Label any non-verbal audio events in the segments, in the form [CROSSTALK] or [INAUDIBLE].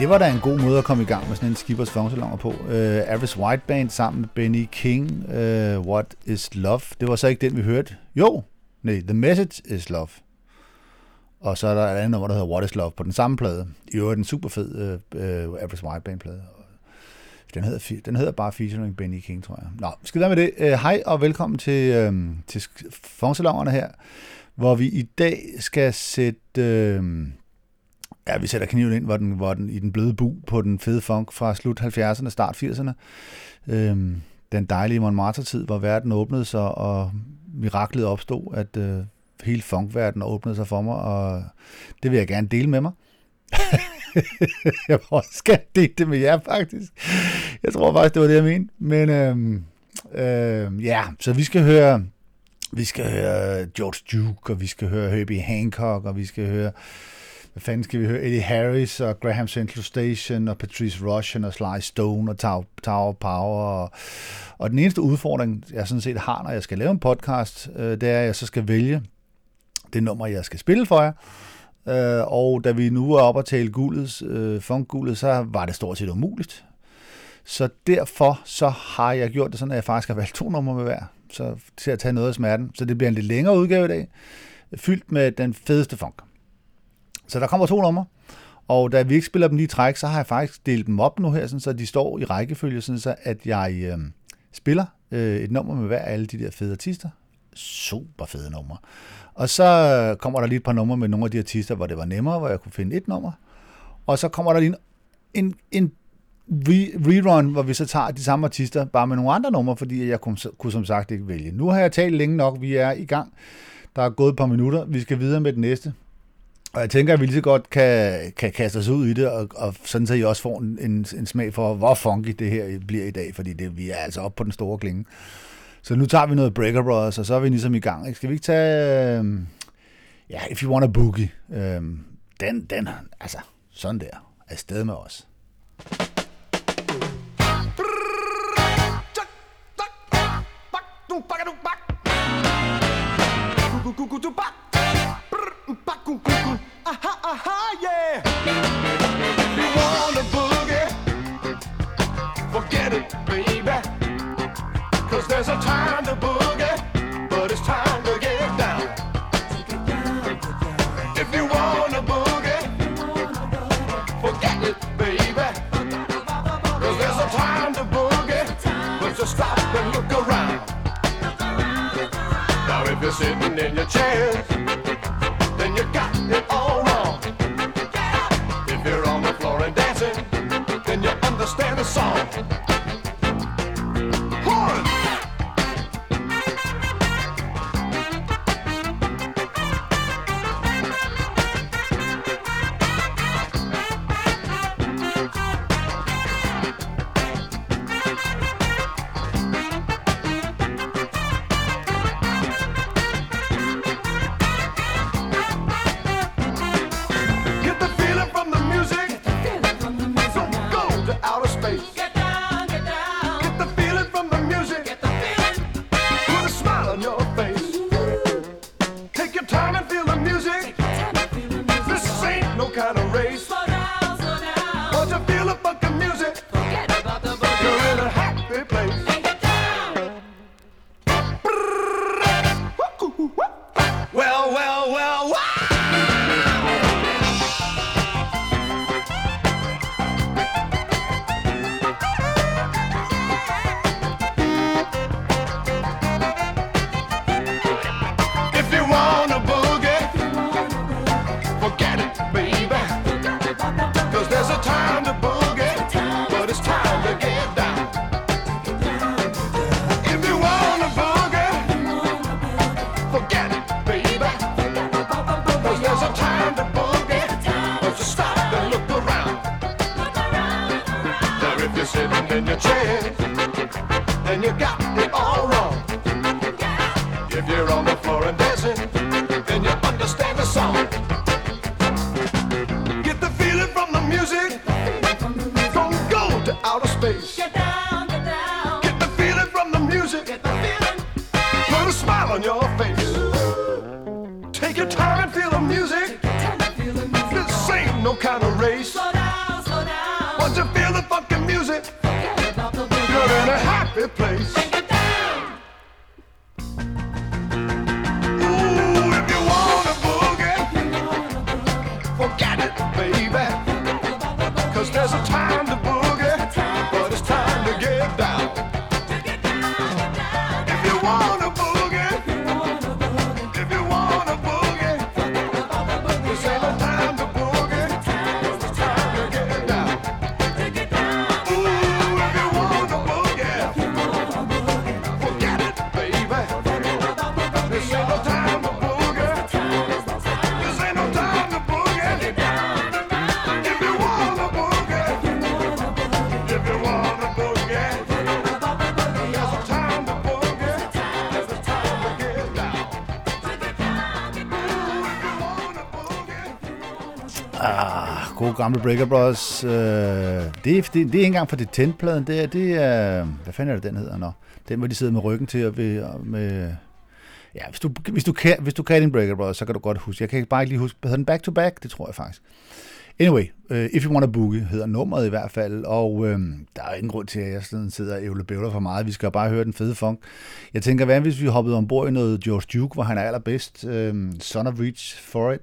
det var da en god måde at komme i gang med sådan en Skippers Fonsalonger på. Øh, uh, Average White Band sammen med Benny King, uh, What is Love. Det var så ikke den, vi hørte. Jo, nej, The Message is Love. Og så er der et andet nummer, der hedder What is Love på den samme plade. I øvrigt en super fed uh, øh, uh, Average White Band plade. Den hedder, den hedder bare featuring Benny King, tror jeg. Nå, skal vi med det. Uh, hej og velkommen til, uh, til Fonsalongerne her, hvor vi i dag skal sætte... Uh, Ja, vi sætter kniven ind, hvor den, hvor den i den bløde bu på den fede funk fra slut 70'erne, start 80'erne. Øhm, den dejlige Montmartre-tid, hvor verden åbnede sig, og miraklet opstod, at øh, hele funkverdenen åbnede sig for mig, og det vil jeg gerne dele med mig. [LAUGHS] jeg vil også gerne dele det med jer, faktisk. Jeg tror faktisk, det var det, jeg mente. Men øhm, øhm, ja, så vi skal høre vi skal høre George Duke, og vi skal høre Herbie Hancock, og vi skal høre hvad fanden skal vi høre? Eddie Harris og Graham Central Station og Patrice Rushen og Sly Stone og Tower, Power. Og, og den eneste udfordring, jeg sådan set har, når jeg skal lave en podcast, øh, det er, at jeg så skal vælge det nummer, jeg skal spille for jer. Øh, og da vi nu er oppe og tale guldets, øh, funkguldet, så var det stort set umuligt. Så derfor så har jeg gjort det sådan, at jeg faktisk har valgt to numre med hver, så til at tage noget af smerten. Så det bliver en lidt længere udgave i dag, fyldt med den fedeste funk. Så der kommer to numre, og da vi ikke spiller dem lige i træk, så har jeg faktisk delt dem op nu her, sådan, så de står i rækkefølge, sådan, så at jeg øh, spiller øh, et nummer med hver af alle de der fede artister. Super fede numre. Og så kommer der lige et par numre med nogle af de artister, hvor det var nemmere, hvor jeg kunne finde et nummer. Og så kommer der lige en, en, en re- rerun, hvor vi så tager de samme artister, bare med nogle andre numre, fordi jeg kunne, kunne som sagt ikke vælge. Nu har jeg talt længe nok, vi er i gang. Der er gået et par minutter, vi skal videre med det næste. Og jeg tænker, at vi lige så godt kan, kan kaste os ud i det, og, og sådan så I også får en, en, en smag for, hvor funky det her bliver i dag, fordi det, vi er altså oppe på den store klinge. Så nu tager vi noget Breaker Brothers, og så er vi ligesom i gang. Ikke? Skal vi ikke tage... Øh, ja, If You Want a Boogie. Øh, den, den, altså, sådan der. Afsted med os. Aha, aha, yeah. If you want a boogie, forget it, baby. Cause there's a time to boogie, but it's time to get down. If you want a boogie, forget it, baby. Cause there's a time to boogie, but just stop and look around. Now if you're sitting in your chairs, understand the song. Gode gamle Breaker Bros. Øh, det, er, det, det er ikke engang fra det tændpladen. det er, det er, hvad fanden er det, den hedder? Nå, den, hvor de sidder med ryggen til og ved, og med, ja, hvis du, hvis du kan, hvis du kan din Breaker Bros, så kan du godt huske, jeg kan bare ikke lige huske, hvad hedder den Back to Back? Det tror jeg faktisk. Anyway, uh, If You Wanna Boogie hedder nummeret i hvert fald, og øhm, der er ingen grund til, at jeg sådan sidder og ævler bævler for meget. Vi skal bare høre den fede funk. Jeg tænker, hvad hvis vi hoppede ombord i noget George Duke, hvor han er allerbedst? Øhm, Son of Reach for It.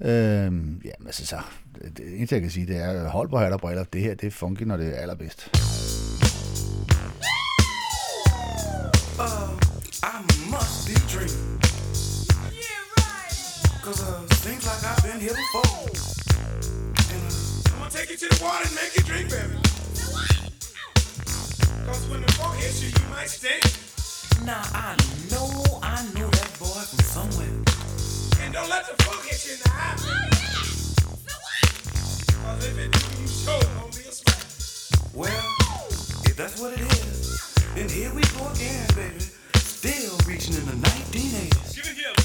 Øhm, jamen altså så, det, det eneste jeg kan sige, det er, hold på hat og briller, det her, det er funky, når det er allerbedst. I must be dreaming. Yeah, right. Cause uh, seems like I've been here before. And uh, I'm gonna take you to the water and make you drink, baby. Cause when the funk hits you, you might stink. Now I know, I know that boy from somewhere. And don't let the funk hit you in the eye. Well, if that's what it is, then here we go again, baby. Still reaching in the 1980s. Give it here,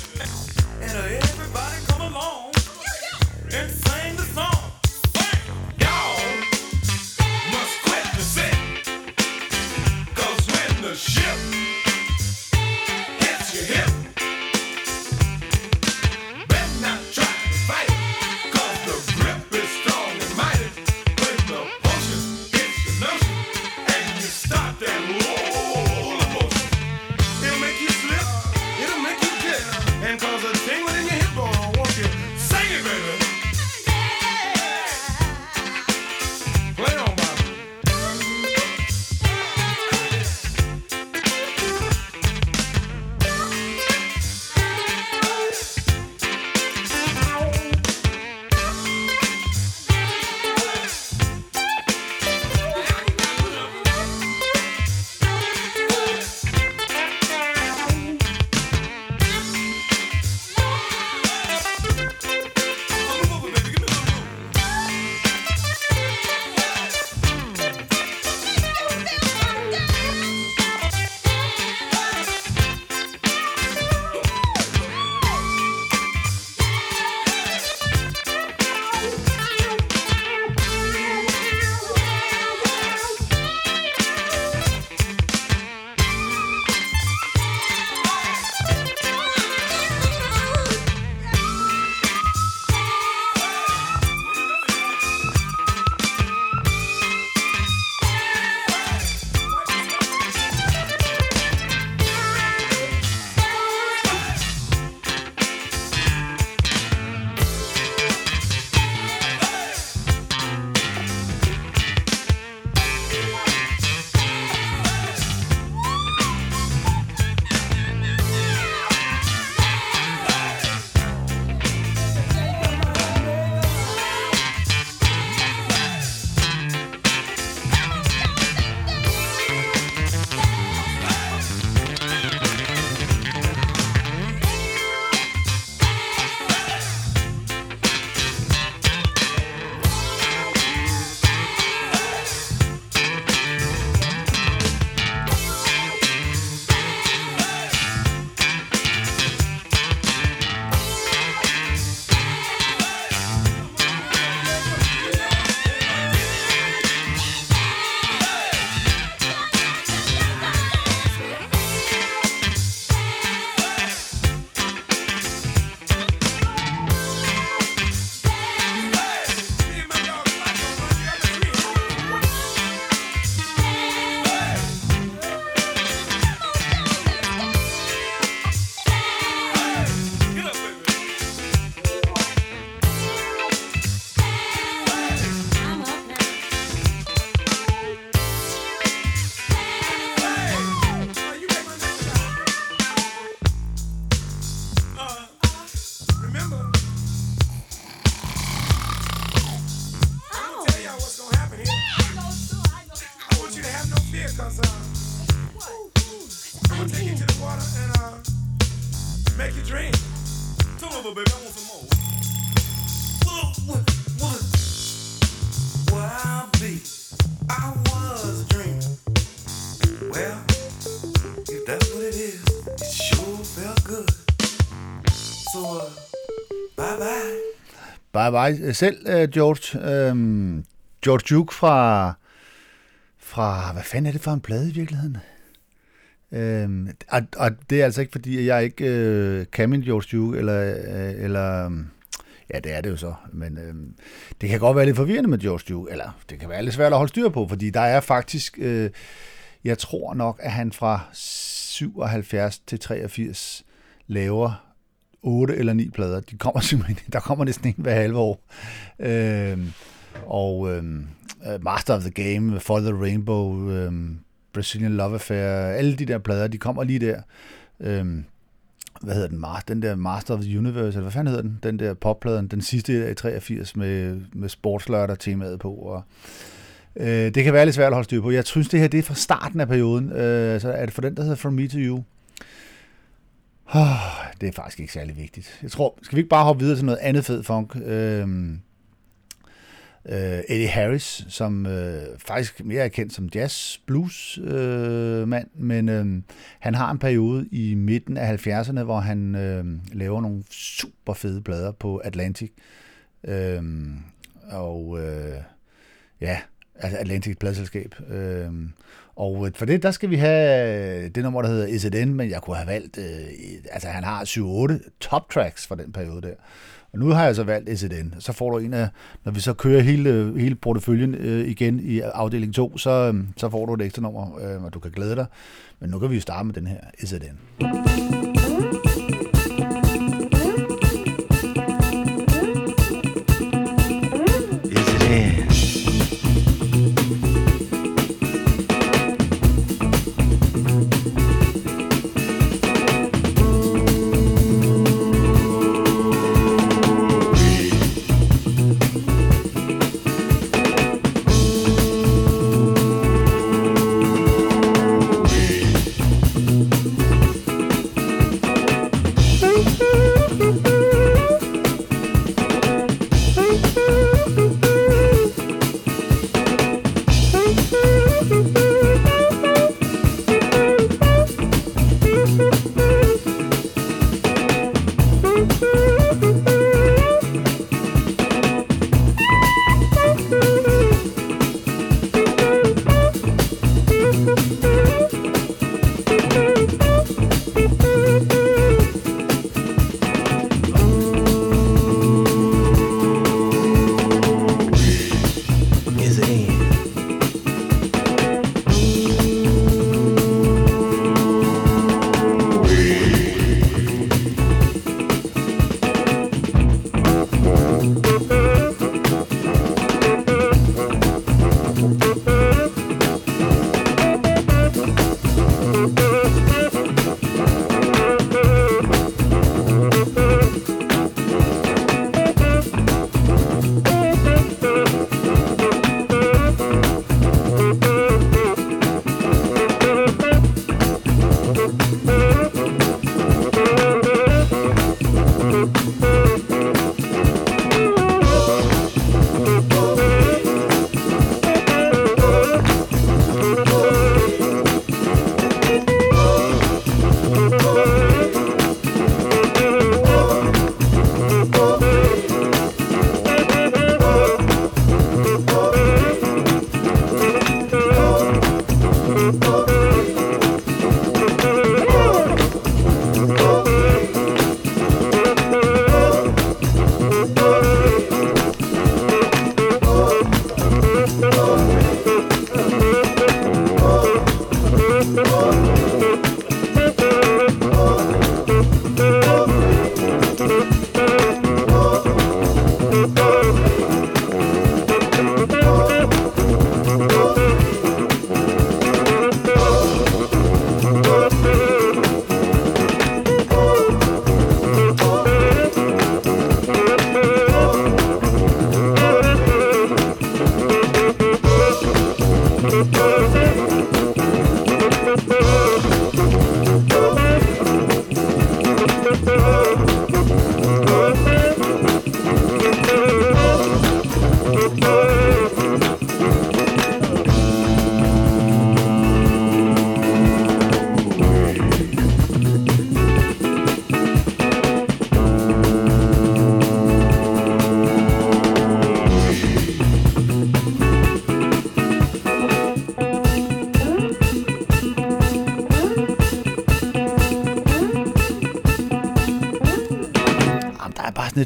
dig. Øh, selv, øh, George. Øhm, George Duke fra, fra... Hvad fanden er det for en plade i virkeligheden? Øhm, og, og det er altså ikke fordi, at jeg ikke øh, kan min George Duke, eller... Øh, eller øhm, ja, det er det jo så. Men øh, det kan godt være lidt forvirrende med George Duke, eller det kan være lidt svært at holde styr på, fordi der er faktisk... øh, jeg tror nok, at han fra 77 til 83 laver otte eller ni plader. De kommer [LAUGHS] simpelthen, der kommer næsten en hver halve år. Øhm, og øhm, øh, Master of the Game, For the Rainbow, øhm, Brazilian Love Affair, alle de der plader, de kommer lige der. Øhm, hvad hedder den? Den der Master of the Universe, eller hvad fanden hedder den? Den der poppladen, den sidste i 83 med, med sportslørder temaet på. Og, øh, det kan være lidt svært at holde styr på. Jeg synes, det her det er fra starten af perioden. Øh, så er det for den, der hedder From Me to You. Oh, det er faktisk ikke særlig vigtigt. Jeg tror, skal vi ikke bare hoppe videre til noget andet fed funk? Øhm, øh, Eddie Harris, som øh, faktisk mere er kendt som jazz blues øh, mand, men øh, han har en periode i midten af 70'erne, hvor han øh, laver nogle super fede plader på Atlantic. Øh, og øh, ja, altså Atlantic pladselskab. Øh, og øh, for det, der skal vi have øh, det nummer, der hedder ISDN, men jeg kunne have valgt, øh, altså han har 7-8 top tracks fra den periode der. Og nu har jeg så valgt ISDN. Så får du en af, når vi så kører hele, øh, hele porteføljen øh, igen i afdeling 2, så, øh, så får du et ekstra nummer, øh, og du kan glæde dig. Men nu kan vi jo starte med den her ISDN. Is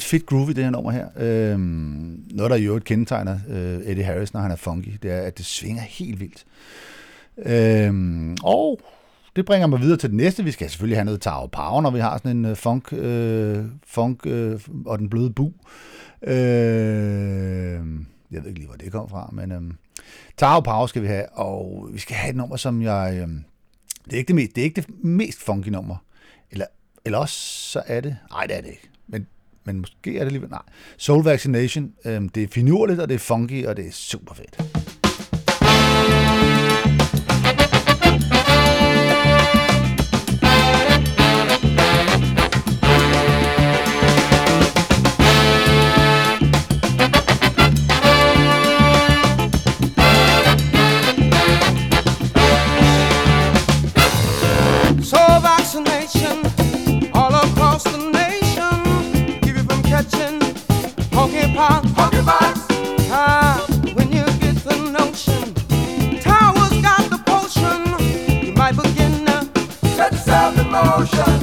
fedt groove i det her nummer her. Øhm, noget, der i øvrigt kendetegner øh, Eddie Harris, når han er funky, det er, at det svinger helt vildt. Øhm, og det bringer mig videre til det næste. Vi skal selvfølgelig have noget Tower Power, når vi har sådan en øh, funk, øh, funk øh, og den bløde bu. Øh, jeg ved ikke lige, hvor det kom fra, men øh, Tower Power skal vi have, og vi skal have et nummer, som jeg... Øh, det er ikke det mest, det er ikke det mest funky nummer. Eller, eller også så er det... Nej, det er det ikke. Men, måske er det alligevel... Nej. Soul Vaccination, øh, det er finurligt, og det er funky, og det er super fedt. emotion.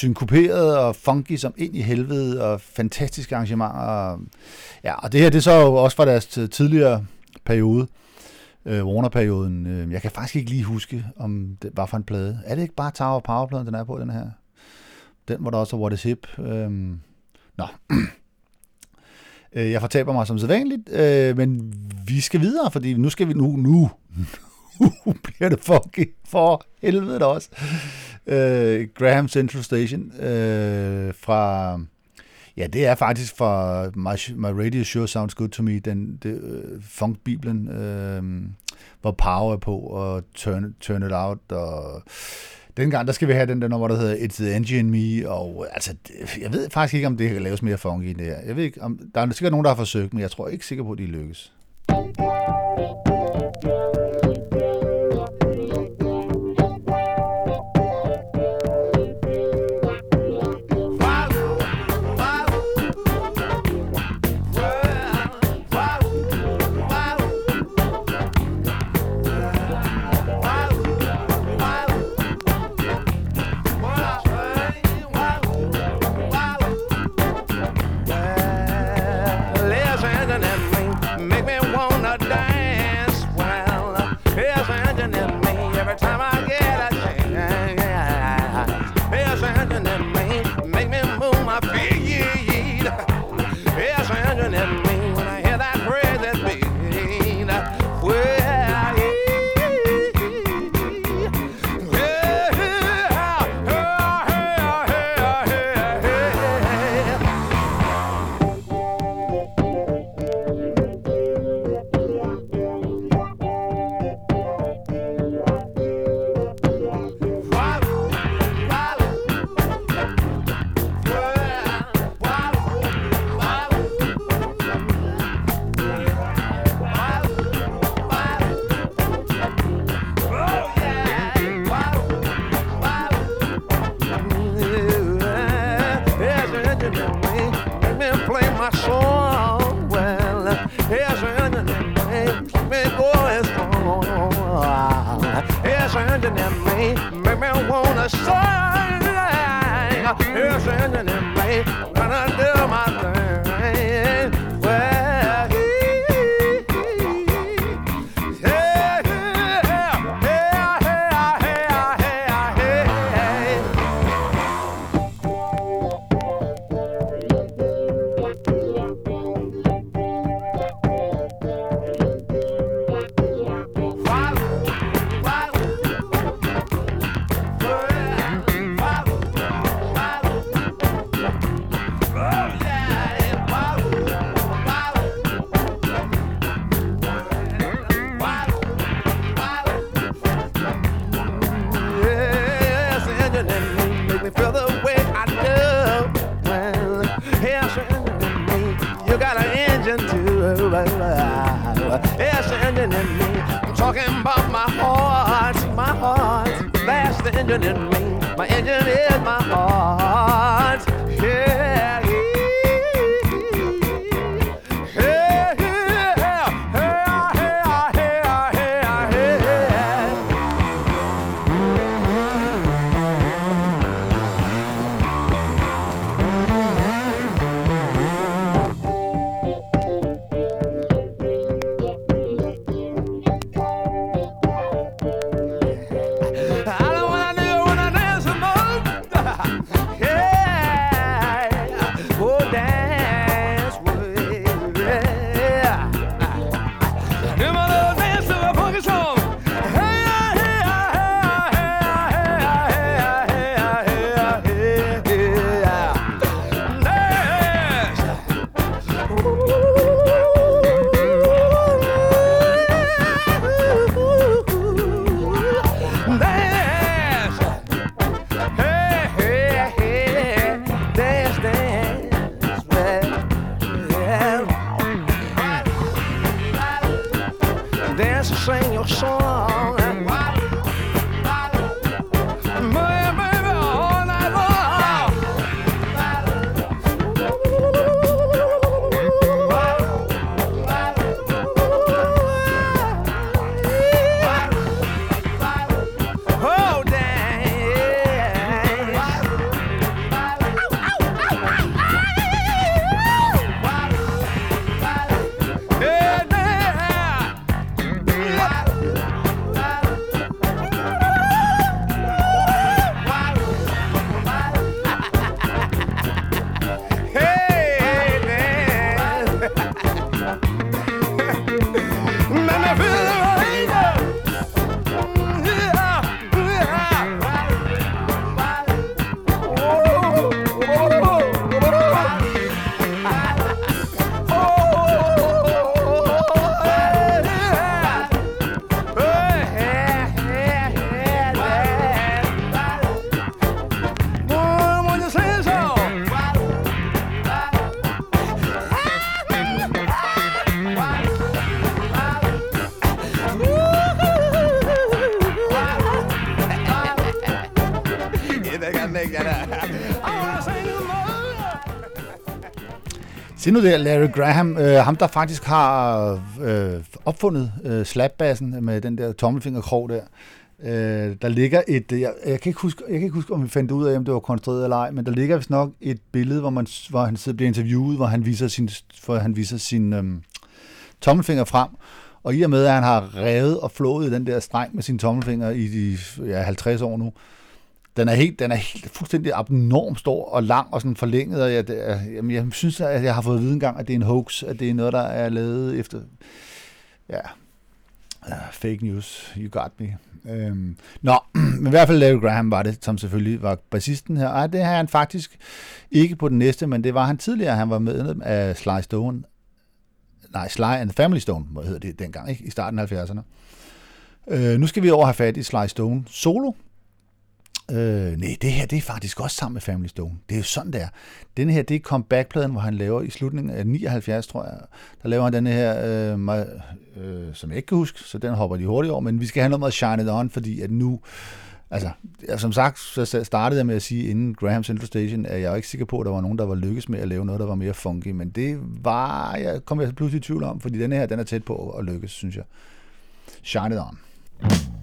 Synkoperet og funky som ind i helvede, og fantastiske arrangementer. Ja, og det her, det er så jo også fra deres tidligere periode, øh, Warner-perioden. Øh, Jeg kan faktisk ikke lige huske, om det var for en plade. Er det ikke bare Tower Power-pladen, den er på, den her? Den, hvor der også What is Hip. Øhm, [CLEARS THROAT] øh, nå. Jeg fortaber mig som sædvanligt, øh, men vi skal videre, fordi nu skal vi nu, nu, [LAUGHS] nu bliver det funky for helvede også. Øh, Graham Central Station øh, fra, ja det er faktisk fra My, My Radio Sure Sounds Good To Me, den det, øh, funk-bibelen, øh, hvor Power er på, og Turn, Turn It Out, og dengang, der skal vi have den der nummer, der hedder It's the Engine Me, og altså, jeg ved faktisk ikke, om det kan laves mere funky end det her. Jeg ved ikke, om, der er sikkert nogen, der har forsøgt, men jeg tror ikke sikker på, at de lykkes. Listen Se nu der, Larry Graham, øh, ham der faktisk har øh, opfundet øh, slapbassen med den der tommelfingerkrog der. Øh, der ligger et, jeg, jeg, kan ikke huske, jeg kan ikke huske, om vi fandt ud af, om det var konstrueret eller ej, men der ligger vist nok et billede, hvor, man, hvor han sidder, bliver interviewet, hvor han viser sin, hvor han viser sin øh, tommelfinger frem. Og i og med, at han har revet og flået den der streng med sine tommelfinger i de ja, 50 år nu, den er helt, den er helt fuldstændig abnorm stor og lang og sådan forlænget, og jeg, det er- jamen, jeg synes, at jeg har fået at vide engang, at det er en hoax, at det er noget, der er lavet efter, ja, uh, fake news, you got me. Øhm, nå, [CLEARS THROAT] men i hvert fald Larry Graham var det, som selvfølgelig var bassisten her. Ej, det har han faktisk ikke på den næste, men det var han tidligere. Han var medlem af Sly Stone. Nej, Sly and the Family Stone, hvad hedder det dengang, ikke? i starten af 70'erne. Øh, nu skal vi over have fat i Sly Stone solo. Øh, nej, det her det er faktisk også sammen med Family Stone. Det er jo sådan, det er. Den her, det er comeback-pladen, hvor han laver i slutningen af 79, tror jeg. Der laver han den her, øh, my, øh, som jeg ikke kan huske, så den hopper de hurtigt over. Men vi skal have noget med Shine It On, fordi at nu... Altså, ja, som sagt, så startede jeg med at sige inden Graham Central Station, at jeg er ikke sikker på, at der var nogen, der var lykkes med at lave noget, der var mere funky. Men det var, jeg kom jeg pludselig i tvivl om, fordi den her, den er tæt på at lykkes, synes jeg. Shine It On. Boo,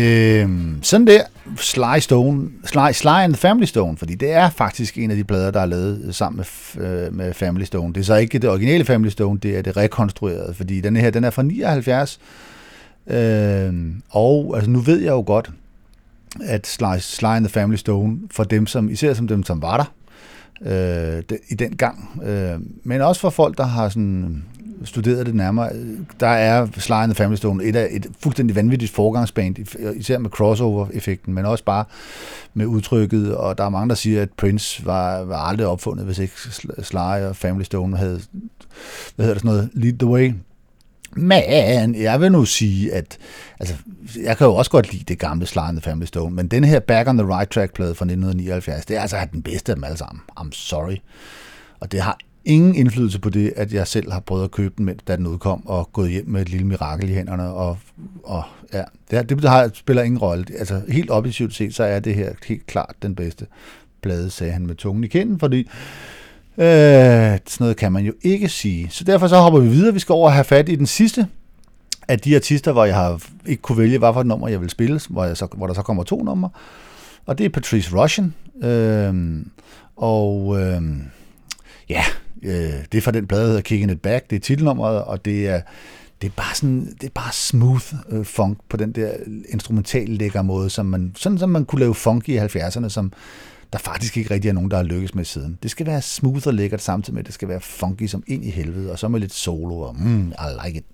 Øh, sådan der, Sly Stone, Sly, Sly and the Family Stone, fordi det er faktisk en af de plader, der er lavet sammen med, øh, med Family Stone. Det er så ikke det originale Family Stone, det er det rekonstruerede, fordi den her, den er fra 79, øh, og altså, nu ved jeg jo godt, at Sly, Sly and the Family Stone, for dem som, især som dem, som var der, øh, de, i den gang, øh, men også for folk, der har sådan studeret det nærmere, der er Sly and the Family Stone et af et fuldstændig vanvittigt forgangsband, især med crossover-effekten, men også bare med udtrykket, og der er mange, der siger, at Prince var, var aldrig opfundet, hvis ikke Sly og Family Stone havde, hvad hedder det sådan noget, lead the way. Men jeg vil nu sige, at altså, jeg kan jo også godt lide det gamle Sly and the Family Stone, men den her Back on the Right Track-plade fra 1979, det er altså den bedste af dem alle sammen. I'm sorry. Og det har ingen indflydelse på det, at jeg selv har prøvet at købe den, da den udkom, og gået hjem med et lille mirakel i hænderne. Og, og ja, det, det har, spiller ingen rolle. Altså helt objektivt set, så er det her helt klart den bedste plade, sagde han med tungen i kinden, fordi øh, sådan noget kan man jo ikke sige. Så derfor så hopper vi videre. Vi skal over og have fat i den sidste af de artister, hvor jeg har ikke kunne vælge, hvad for et nummer jeg vil spille, hvor, jeg så, hvor der så kommer to numre. Og det er Patrice Russian. Øh, og øh, ja, øh, det er fra den plade, der hedder Kicking It Back. Det er titelnummeret, og det er, det er bare sådan, det er bare smooth øh, funk på den der instrumental lækker måde, som man, sådan som man kunne lave funk i 70'erne, som der faktisk ikke rigtig er nogen, der har lykkes med siden. Det skal være smooth og lækkert samtidig med, at det skal være funky som ind i helvede, og så med lidt solo, og mm, I like it.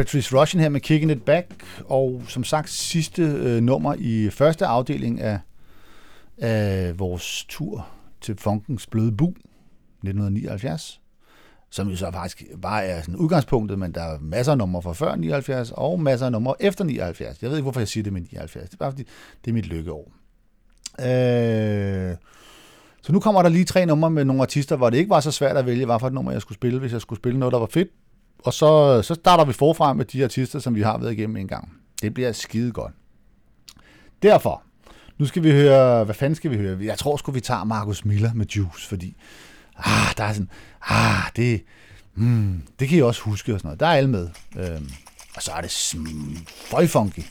Patrice Russian her med Kicking It Back, og som sagt sidste øh, nummer i første afdeling af, af vores tur til Funkens Bløde Bu 1979, som jo så faktisk bare er sådan udgangspunktet, men der er masser af numre fra før 79, og masser af numre efter 79. Jeg ved ikke, hvorfor jeg siger det med 79. Det er bare fordi, det er mit lykkeår. Øh, så nu kommer der lige tre numre med nogle artister, hvor det ikke var så svært at vælge, hvad for et nummer jeg skulle spille, hvis jeg skulle spille noget, der var fedt. Og så, så starter vi forfra med de artister, som vi har været igennem en gang. Det bliver skide godt. Derfor, nu skal vi høre, hvad fanden skal vi høre? Jeg tror sgu, vi tager Markus Miller med Juice, fordi ah, der er sådan, ah, det, mm, det kan I også huske og sådan noget. Der er alle med. Øhm, og så er det sm- funky.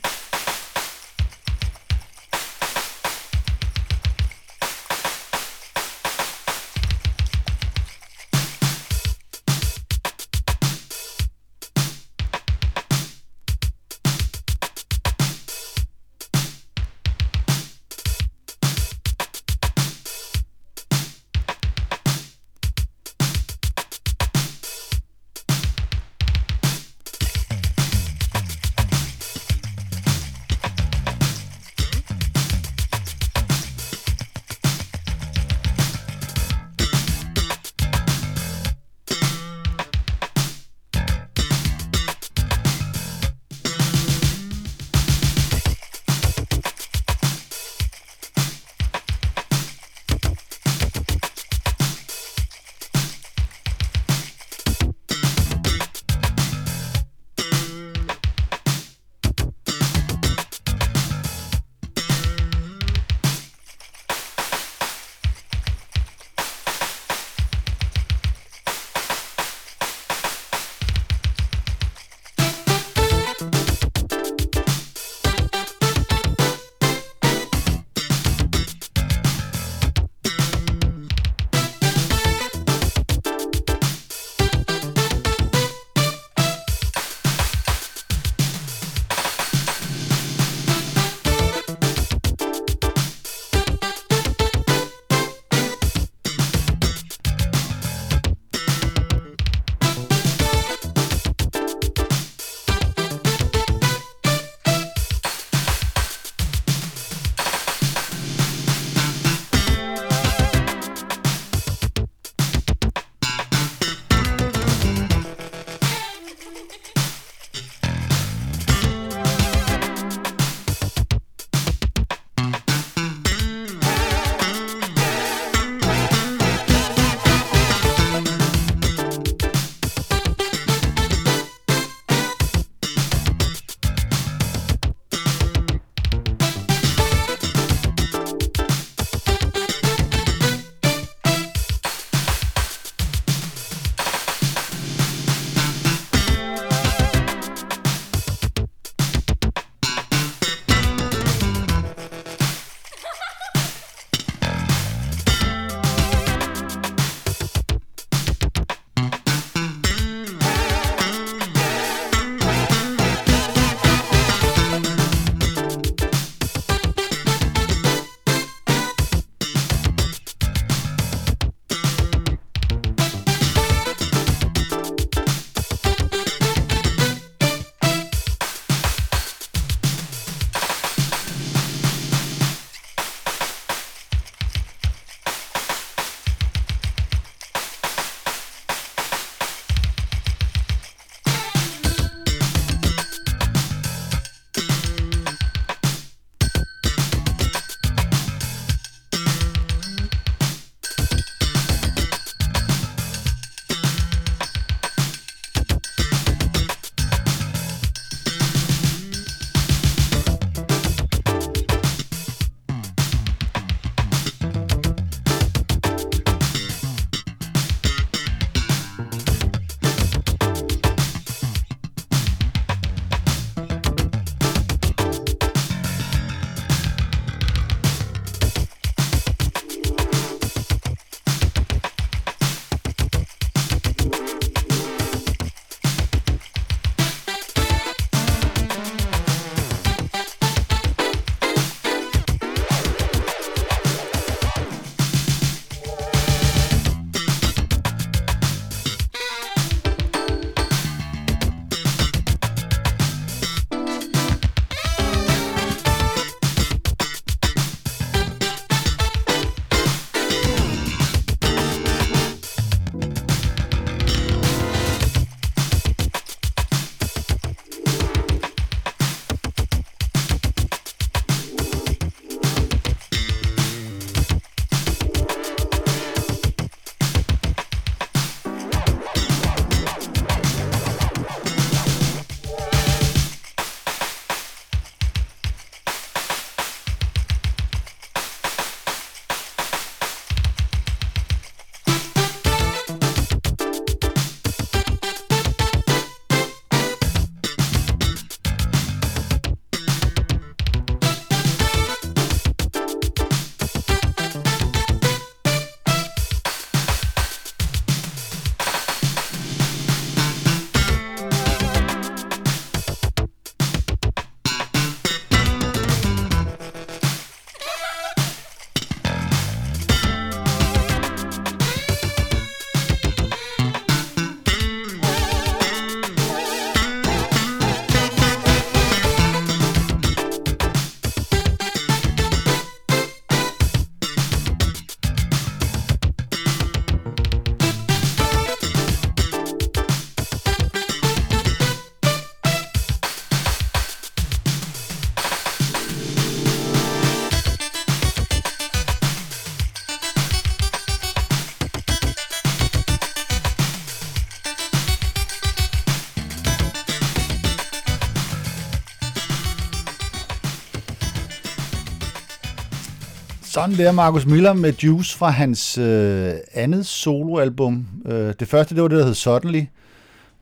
Sådan der, Markus Miller med Juice fra hans øh, andet soloalbum. Øh, det første, det var det, der hed Suddenly.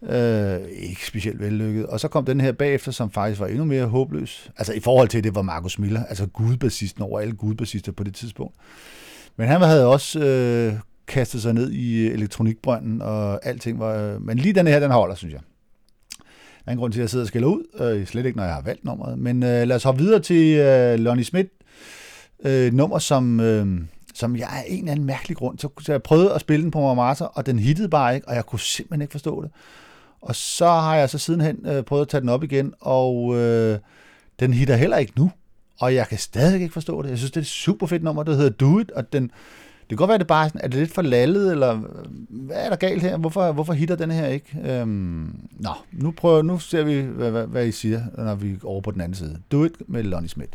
Øh, ikke specielt vellykket. Og så kom den her bagefter, som faktisk var endnu mere håbløs. Altså i forhold til, det var Markus Miller, altså gudbassisten over alle gudbassister på det tidspunkt. Men han havde også øh, kastet sig ned i øh, elektronikbrønden, og alting var... Øh, men lige den her, den holder, synes jeg. Der er en grund til, at jeg sidder og skælder ud. Øh, slet ikke, når jeg har valgt nummeret. Men øh, lad os hoppe videre til øh, Lonnie Smith. Øh, nummer, som, øh, som jeg af en eller anden mærkelig grund... Så, så jeg prøvede at spille den på Marmata, og den hittede bare ikke, og jeg kunne simpelthen ikke forstå det. Og så har jeg så sidenhen øh, prøvet at tage den op igen, og øh, den hitter heller ikke nu. Og jeg kan stadig ikke forstå det. Jeg synes, det er et super fedt nummer, der hedder Do It, og den, det kan godt være, at det bare er, sådan, er det lidt for lallet, eller øh, hvad er der galt her? Hvorfor, hvorfor hitter den her ikke? Øhm, nå, nu, prøver, nu ser vi, hvad, hvad, hvad I siger, når vi er over på den anden side. Do It med Lonnie Smith.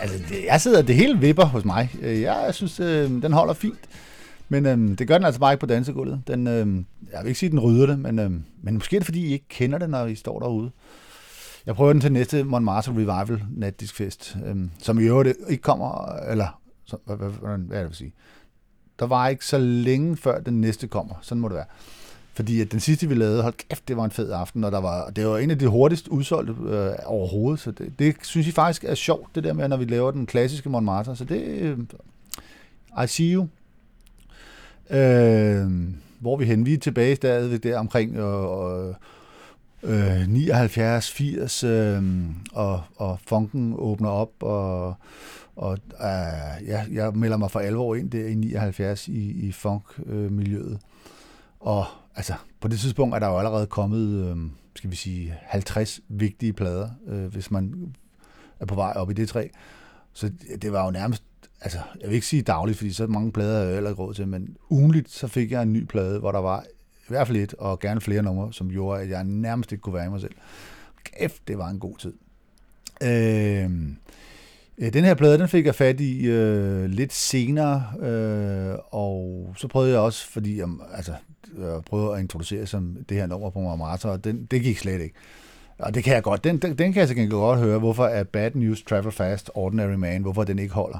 Altså, jeg sidder, det hele vipper hos mig. Øh, jeg synes, øh, den holder fint. Men øhm, det gør den altså bare ikke på dansegulvet. Den, øhm, jeg vil ikke sige, at den rydder det, men, øhm, men måske er det, fordi I ikke kender det, når I står derude. Jeg prøver den til næste Montmartre Revival natdiskfest, øhm, som i øvrigt ikke kommer, eller så, hvad, hvad, hvad, hvad er det, jeg vil sige? Der var ikke så længe før den næste kommer, sådan må det være. Fordi at den sidste, vi lavede, hold kæft, det var en fed aften, og der var, det var en af de hurtigst udsolgte øh, overhovedet, så det, det synes jeg faktisk er sjovt, det der med, når vi laver den klassiske Montmartre, så det, øh, I see you. Øh, hvor vi hen? Vi er tilbage stadigvæk der omkring øh, øh, 79, 80, øh, og, og funken åbner op, og, og øh, ja, jeg melder mig for alvor ind der i 79 i, i funk-miljøet. Øh, og altså, på det tidspunkt er der jo allerede kommet, øh, skal vi sige, 50 vigtige plader, øh, hvis man er på vej op i det træ. Så det, var jo nærmest, altså, jeg vil ikke sige dagligt, fordi så mange plader er jeg heller ikke råd til, men ugenligt så fik jeg en ny plade, hvor der var i hvert fald et, og gerne flere numre, som gjorde, at jeg nærmest ikke kunne være i mig selv. Kæft, det var en god tid. Øh, den her plade, den fik jeg fat i øh, lidt senere, øh, og så prøvede jeg også, fordi jeg, altså, Øh, jeg prøvede at introducere som det her nummer på Montmartre, og den, det gik slet ikke. Og det kan jeg godt. Den, den, den kan jeg så gengæld godt høre, hvorfor er Bad News Travel Fast, Ordinary Man, hvorfor den ikke holder.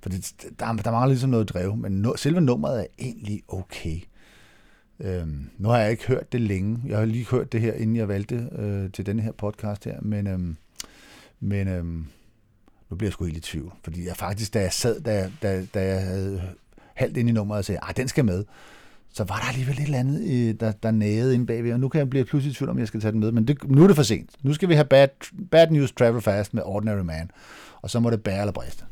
For det, der, der mangler ligesom noget drev, men no, selve nummeret er egentlig okay. Øhm, nu har jeg ikke hørt det længe. Jeg har lige hørt det her, inden jeg valgte øh, til denne her podcast her, men, øhm, men øhm, nu bliver jeg sgu helt i tvivl. Fordi jeg faktisk, da jeg sad, da, da, da jeg havde halvt ind i nummeret og sagde, at den skal med, så var der alligevel et eller andet, øh, der, der nagede inde bagved, og nu kan jeg blive pludselig i tvivl om, jeg skal tage den med. Men det, nu er det for sent. Nu skal vi have Bad, bad News Travel Fast med Ordinary Man, og så må det bære eller briste.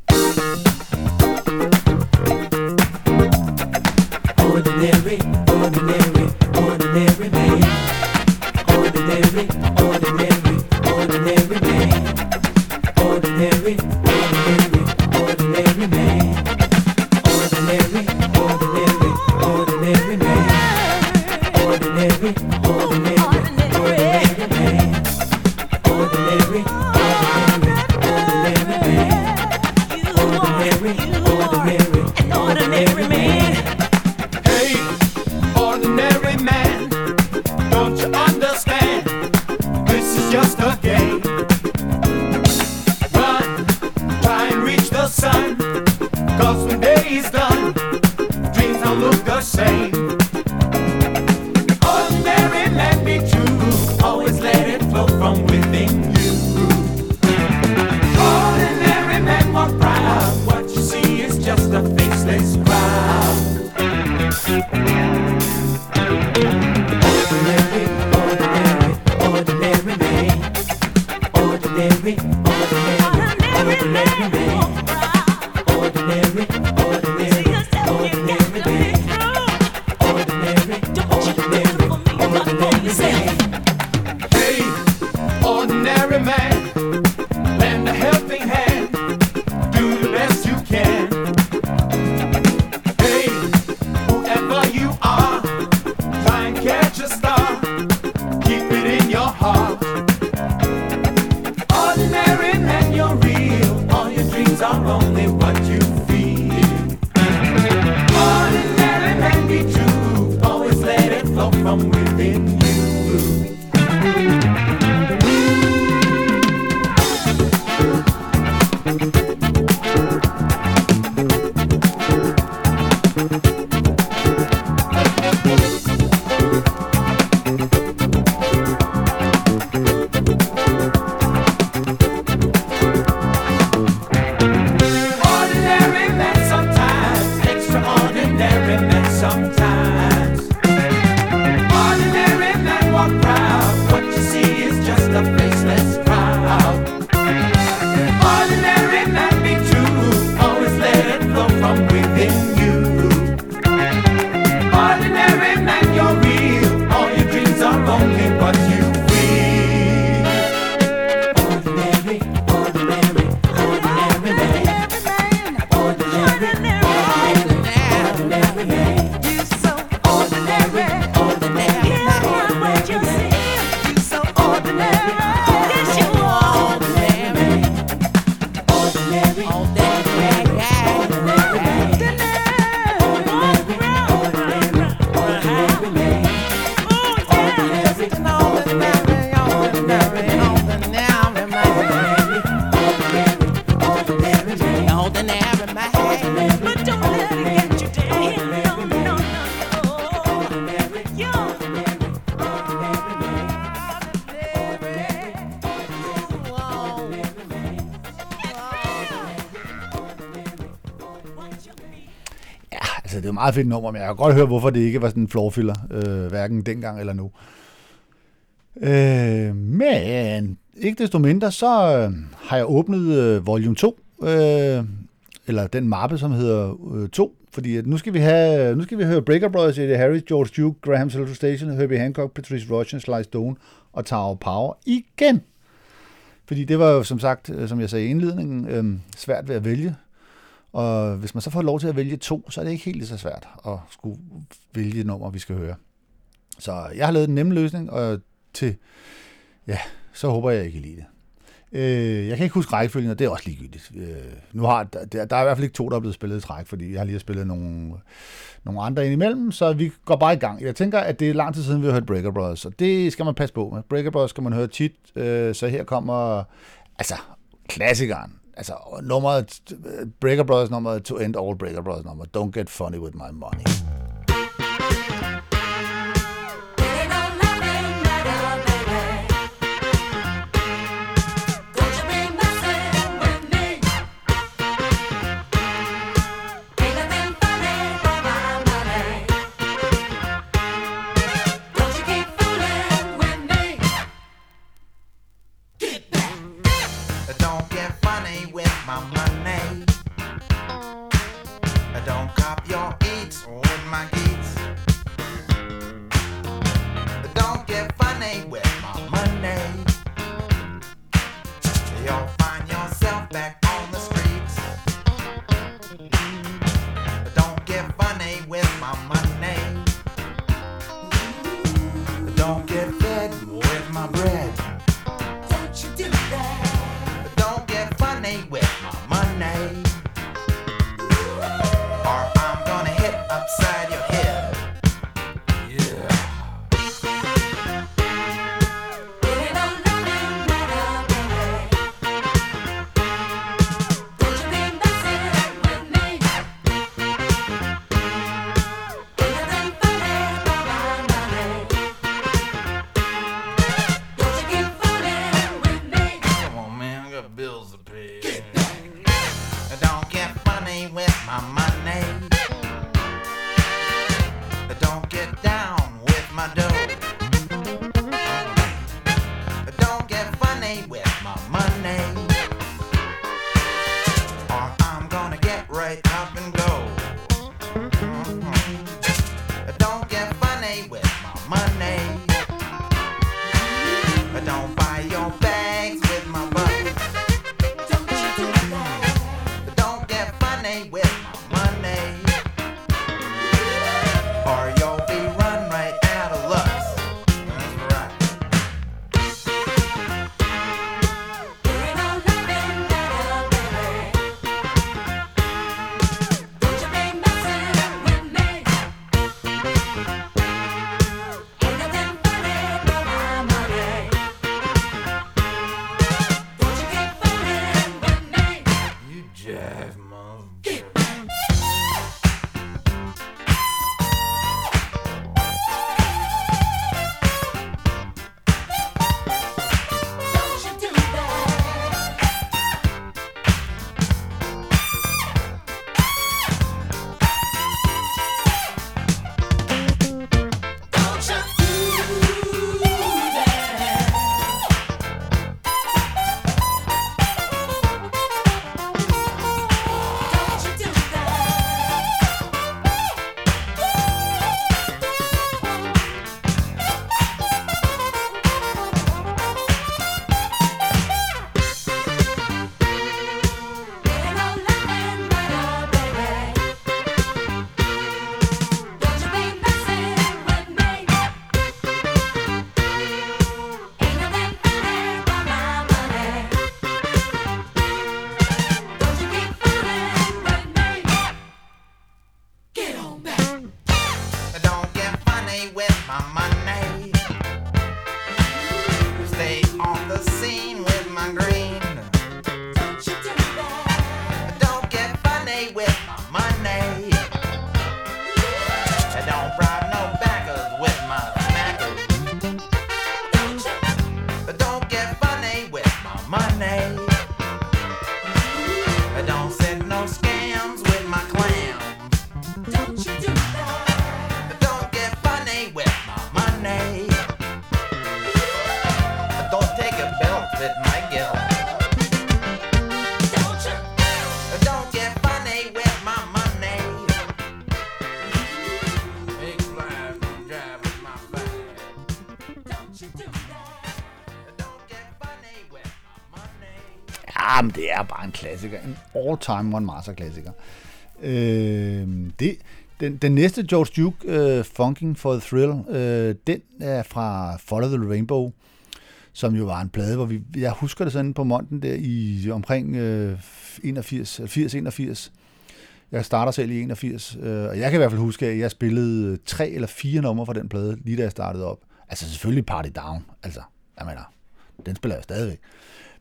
Meget fedt nummer, men jeg kan godt høre, hvorfor det ikke var sådan en floorfiller, øh, hverken dengang eller nu. Øh, men ikke desto mindre, så øh, har jeg åbnet øh, volume 2, øh, eller den mappe, som hedder øh, 2, fordi at nu skal vi have, øh, nu skal vi høre Breaker Brothers, Eddie Harris, George Duke, Graham Central Station, Herbie Hancock, Patrice Rushen, Sly Stone og Tower Power igen. Fordi det var jo som sagt, øh, som jeg sagde i indledningen, øh, svært ved at vælge. Og hvis man så får lov til at vælge to, så er det ikke helt lige så svært at skulle vælge nummer, vi skal høre. Så jeg har lavet en nem løsning, og til, ja, så håber jeg, ikke lide det. Øh, jeg kan ikke huske rækkefølgen, og det er også ligegyldigt. Øh, nu har, der, der er i hvert fald ikke to, der er blevet spillet i træk, fordi jeg har lige spillet nogle, nogle andre ind imellem, så vi går bare i gang. Jeg tænker, at det er lang tid siden, vi har hørt Breaker Brothers, og det skal man passe på med. Breaker Brothers skal man høre tit, øh, så her kommer altså klassikeren. Altså nummeret, Breaker Brothers nummeret To End All Breaker Brothers nummer. Don't Get Funny With My Money. Back bare en klassiker. En all-time One Master klassiker. Øh, det, den, den næste George Duke, øh, Funking for the Thrill, øh, den er fra Follow the Rainbow, som jo var en plade, hvor vi, jeg husker det sådan på Monten der i omkring øh, 81, 80-81. Jeg starter selv i 81, øh, og jeg kan i hvert fald huske, at jeg spillede tre eller fire numre fra den plade, lige da jeg startede op. Altså selvfølgelig Party Down, altså, jeg mener, den spiller jeg stadigvæk.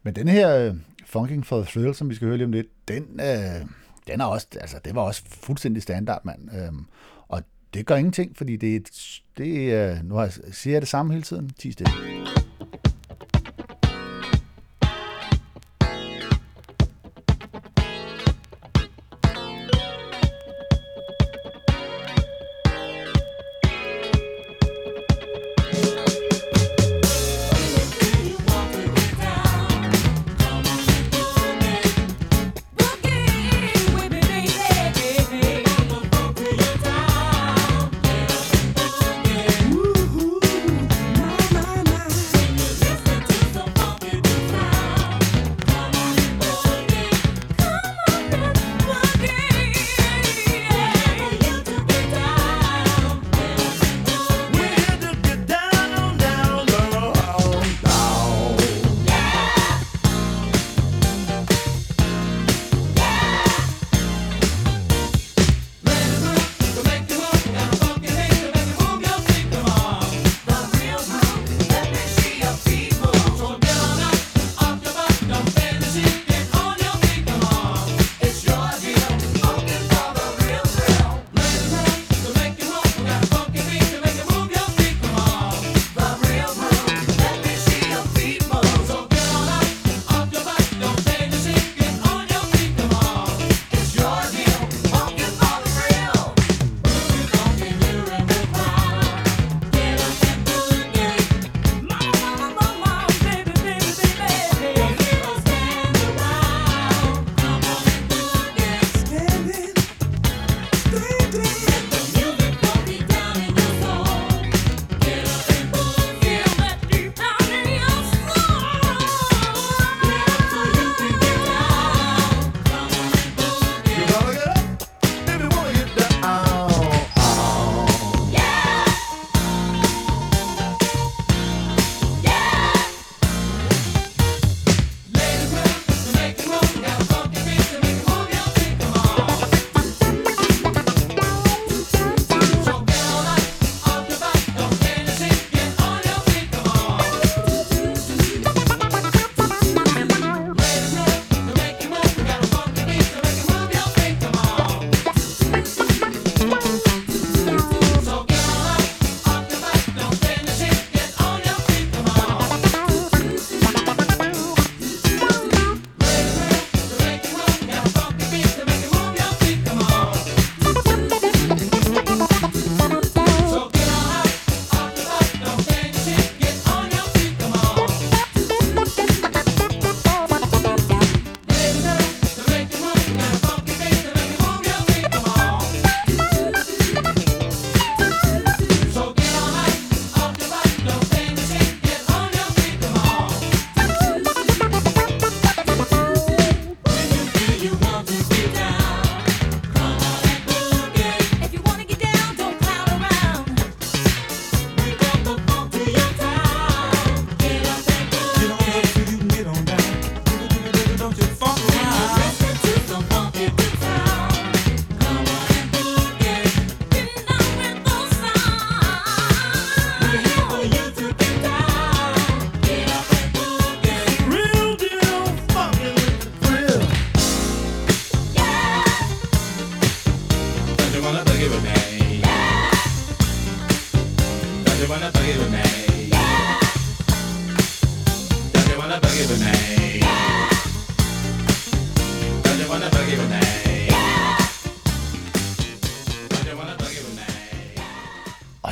Men den her øh, Funking for the Thrill, som vi skal høre lige om lidt, den, øh, den er også, altså, det var også fuldstændig standard, mand. Øhm, og det gør ingenting, fordi det er, et- det er øh, nu har jeg, siger jeg det samme hele tiden, 10 stille.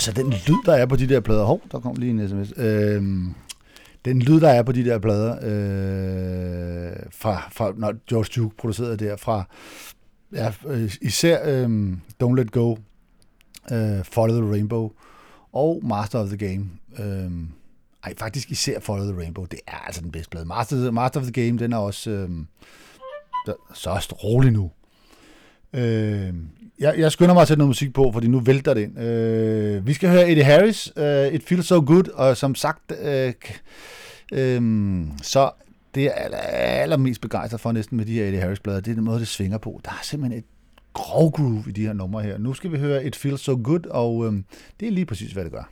Altså den lyd, der er på de der plader. Hov, der kom lige en sms. Øhm, den lyd, der er på de der plader, øh, fra, fra, når George Duke producerede der, fra ja, øh, især øh, Don't Let Go, øh, Follow the Rainbow og Master of the Game. Øh, Ej, faktisk især Follow the Rainbow. Det er altså den bedste plade. Master, Master of the Game, den er også... Øh, så er rolig nu. Øh, jeg, jeg skynder mig at sætte noget musik på, fordi nu vælter det ind. Øh, vi skal høre Eddie Harris, uh, It Feels So Good, og som sagt, øh, k- øh, så det er aller, allermest begejstret for næsten med de her Eddie Harris-blader, det er den måde, det svinger på. Der er simpelthen et grov groove i de her numre her. Nu skal vi høre It Feels So Good, og øh, det er lige præcis, hvad det gør.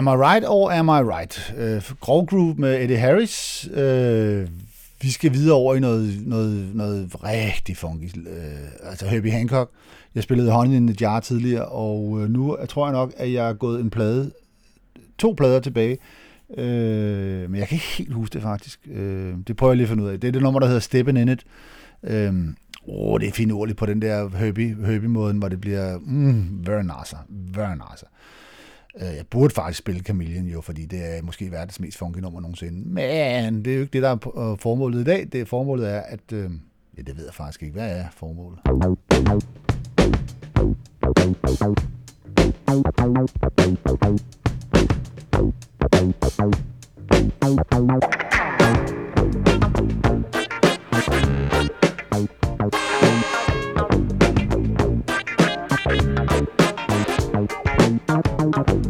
Am I right or am I right? Øh, grov Groove med Eddie Harris. Øh, vi skal videre over i noget, noget, noget rigtig funky. Øh, altså Herbie Hancock. Jeg spillede Honey in the Jar tidligere, og øh, nu jeg tror jeg nok, at jeg er gået en plade, to plader tilbage. Øh, men jeg kan ikke helt huske det faktisk. Øh, det prøver jeg lige at finde ud af. Det er det nummer, der hedder Steppin' In It. Uh, oh, det er finurligt på den der Herbie, Herbie-måden, hvor det bliver mm, very nice, very nice. Øh, jeg burde faktisk spille Chameleon jo, fordi det er måske verdens mest funky nummer nogensinde. Men det er jo ikke det, der er øh, formålet i dag. Det formålet er, at... Øh, ja, det ved jeg faktisk ikke. Hvad er formålet? Thank you. happen.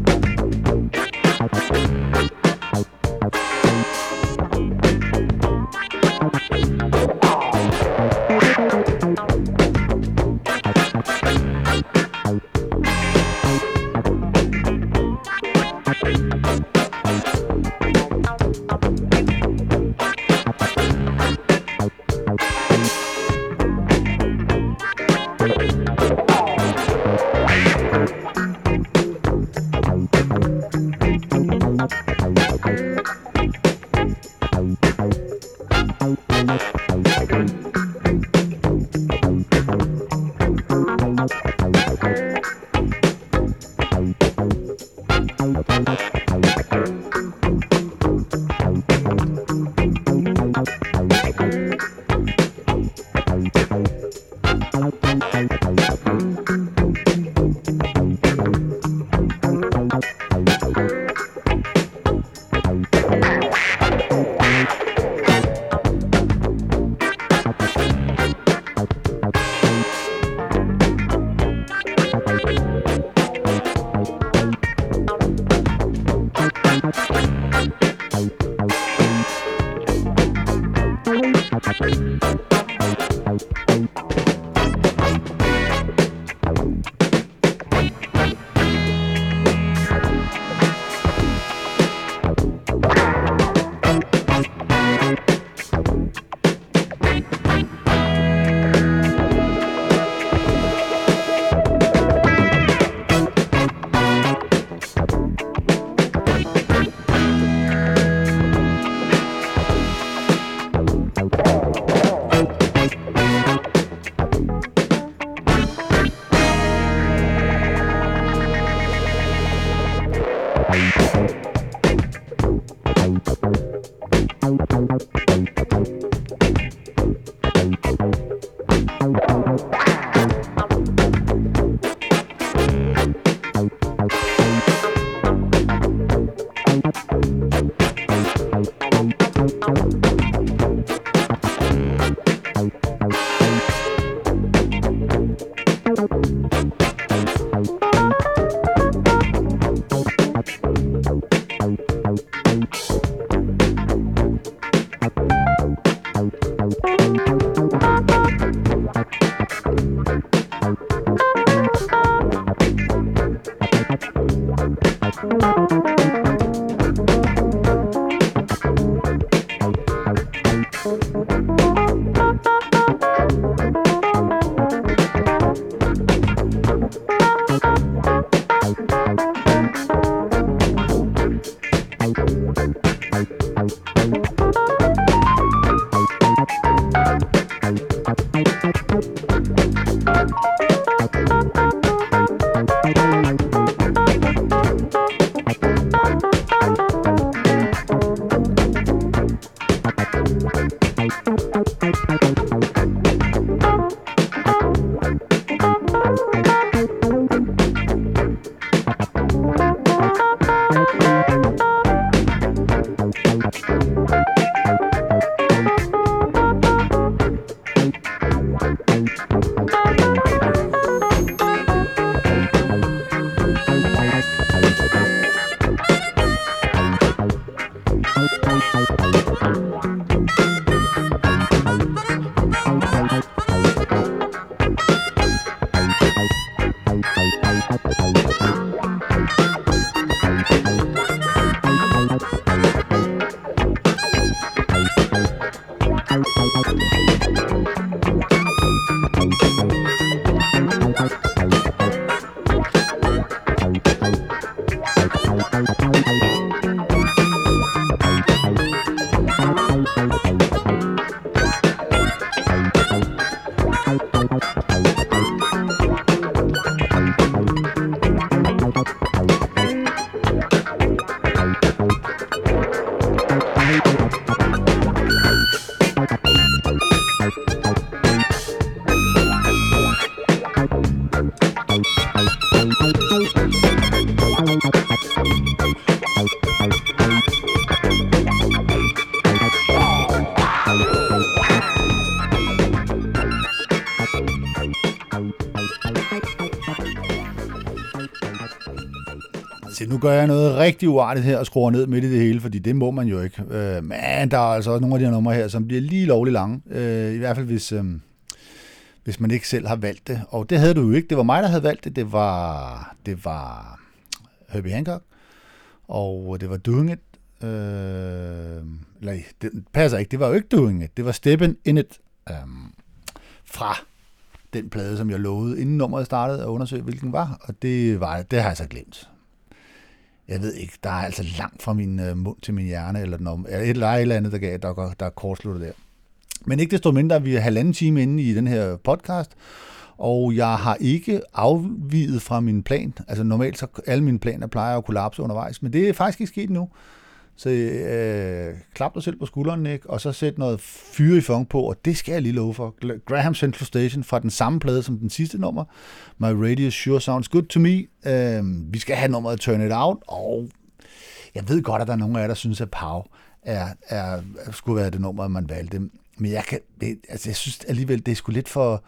Gør jeg noget rigtig uartigt her og skruer ned midt i det hele, fordi det må man jo ikke. Øh, men der er altså også nogle af de her numre her, som bliver lige lovligt lange. Øh, I hvert fald hvis, øh, hvis man ikke selv har valgt det. Og det havde du jo ikke. Det var mig, der havde valgt det. Det var, det var Herbie Hancock. Og det var Doing It. Øh, eller det passer ikke. Det var jo ikke Doing It. Det var Steppen In It. Øh, fra den plade, som jeg lovede, inden nummeret startede, at undersøge, hvilken var. Og det, var, det har jeg så glemt jeg ved ikke, der er altså langt fra min øh, mund til min hjerne, eller, den, eller et eller andet, der, gav, der, går- der er kortsluttet der. Men ikke desto mindre, vi er halvanden time inde i den her podcast, og jeg har ikke afviget fra min plan. Altså normalt, så alle mine planer plejer at kollapse undervejs, men det er faktisk ikke sket nu. Så øh, klap dig selv på skulderen, Nick, og så sæt noget fyre i funk på, og det skal jeg lige love for. Graham Central Station fra den samme plade som den sidste nummer. My Radio Sure Sounds Good To Me. Øh, vi skal have nummeret Turn It Out, og jeg ved godt, at der er nogle af jer, der synes, at Pau er, er, skulle være det nummer, man valgte. Men jeg, kan, det, altså, jeg synes alligevel, det er sgu lidt for...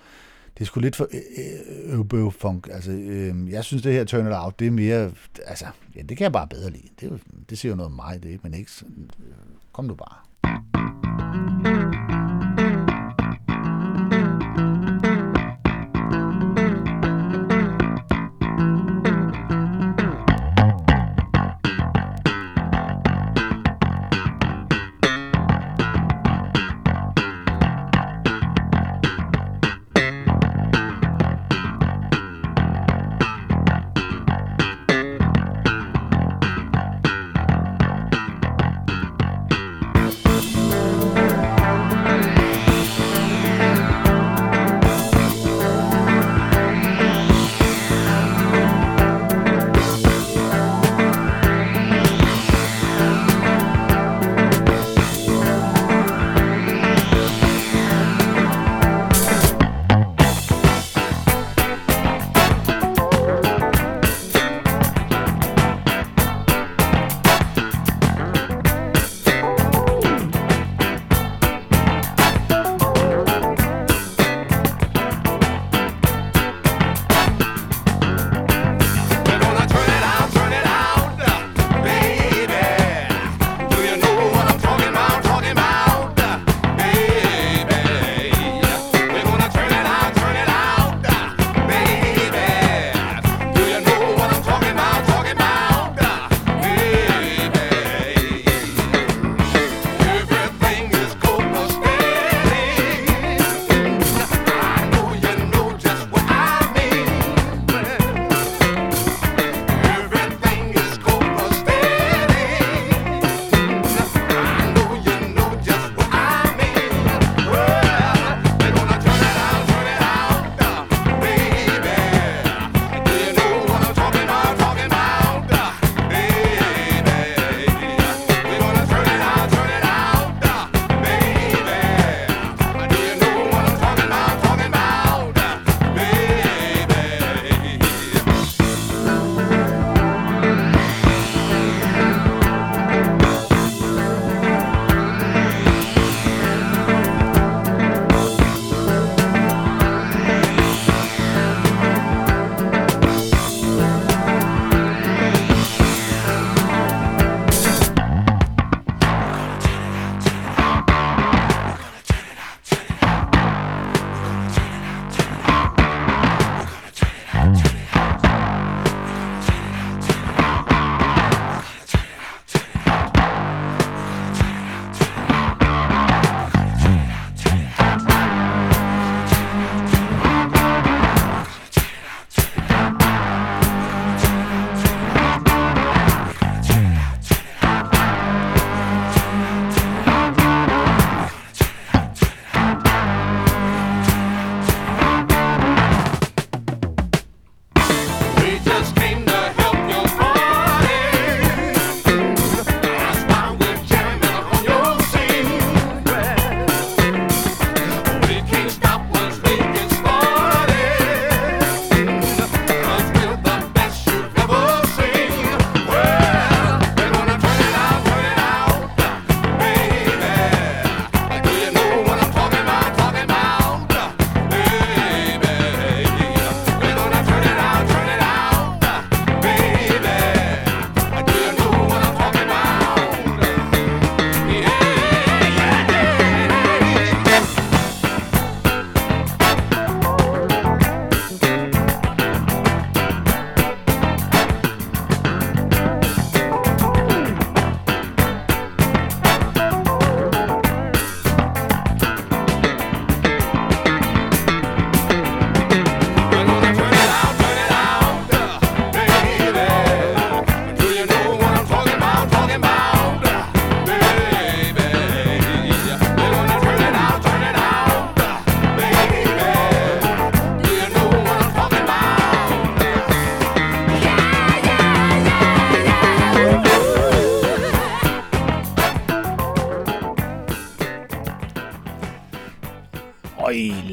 Det er sgu lidt for øh, øh, funk. Altså, øh, jeg synes, det her Turn It Out, det er mere... Altså, ja, det kan jeg bare bedre lide. Det, er det siger jo noget om mig, det, men ikke sådan... Øh, kom nu bare.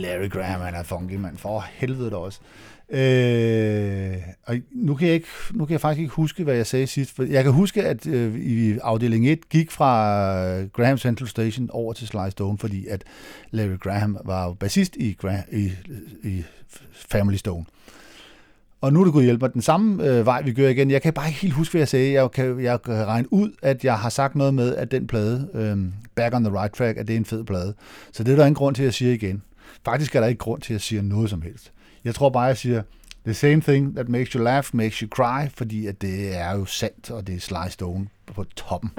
Larry Graham, han er funky, mand. For helvede da også. Øh, og nu kan, jeg ikke, nu kan jeg faktisk ikke huske, hvad jeg sagde sidst. For jeg kan huske, at øh, i afdeling 1 gik fra øh, Graham Central Station over til Sly Stone, fordi at Larry Graham var jo bassist i, i, i Family Stone. Og nu er det gået hjælpe mig den samme øh, vej, vi gør igen. Jeg kan bare ikke helt huske, hvad jeg sagde. Jeg kan, jeg kan regne ud, at jeg har sagt noget med, at den plade, øh, Back on the Right Track, at det er en fed plade. Så det er der ingen grund til, at jeg siger igen. Faktisk er der ikke grund til, at jeg siger noget som helst. Jeg tror bare, at jeg siger, the same thing that makes you laugh, makes you cry, fordi at det er jo sandt, og det er Sly Stone på toppen.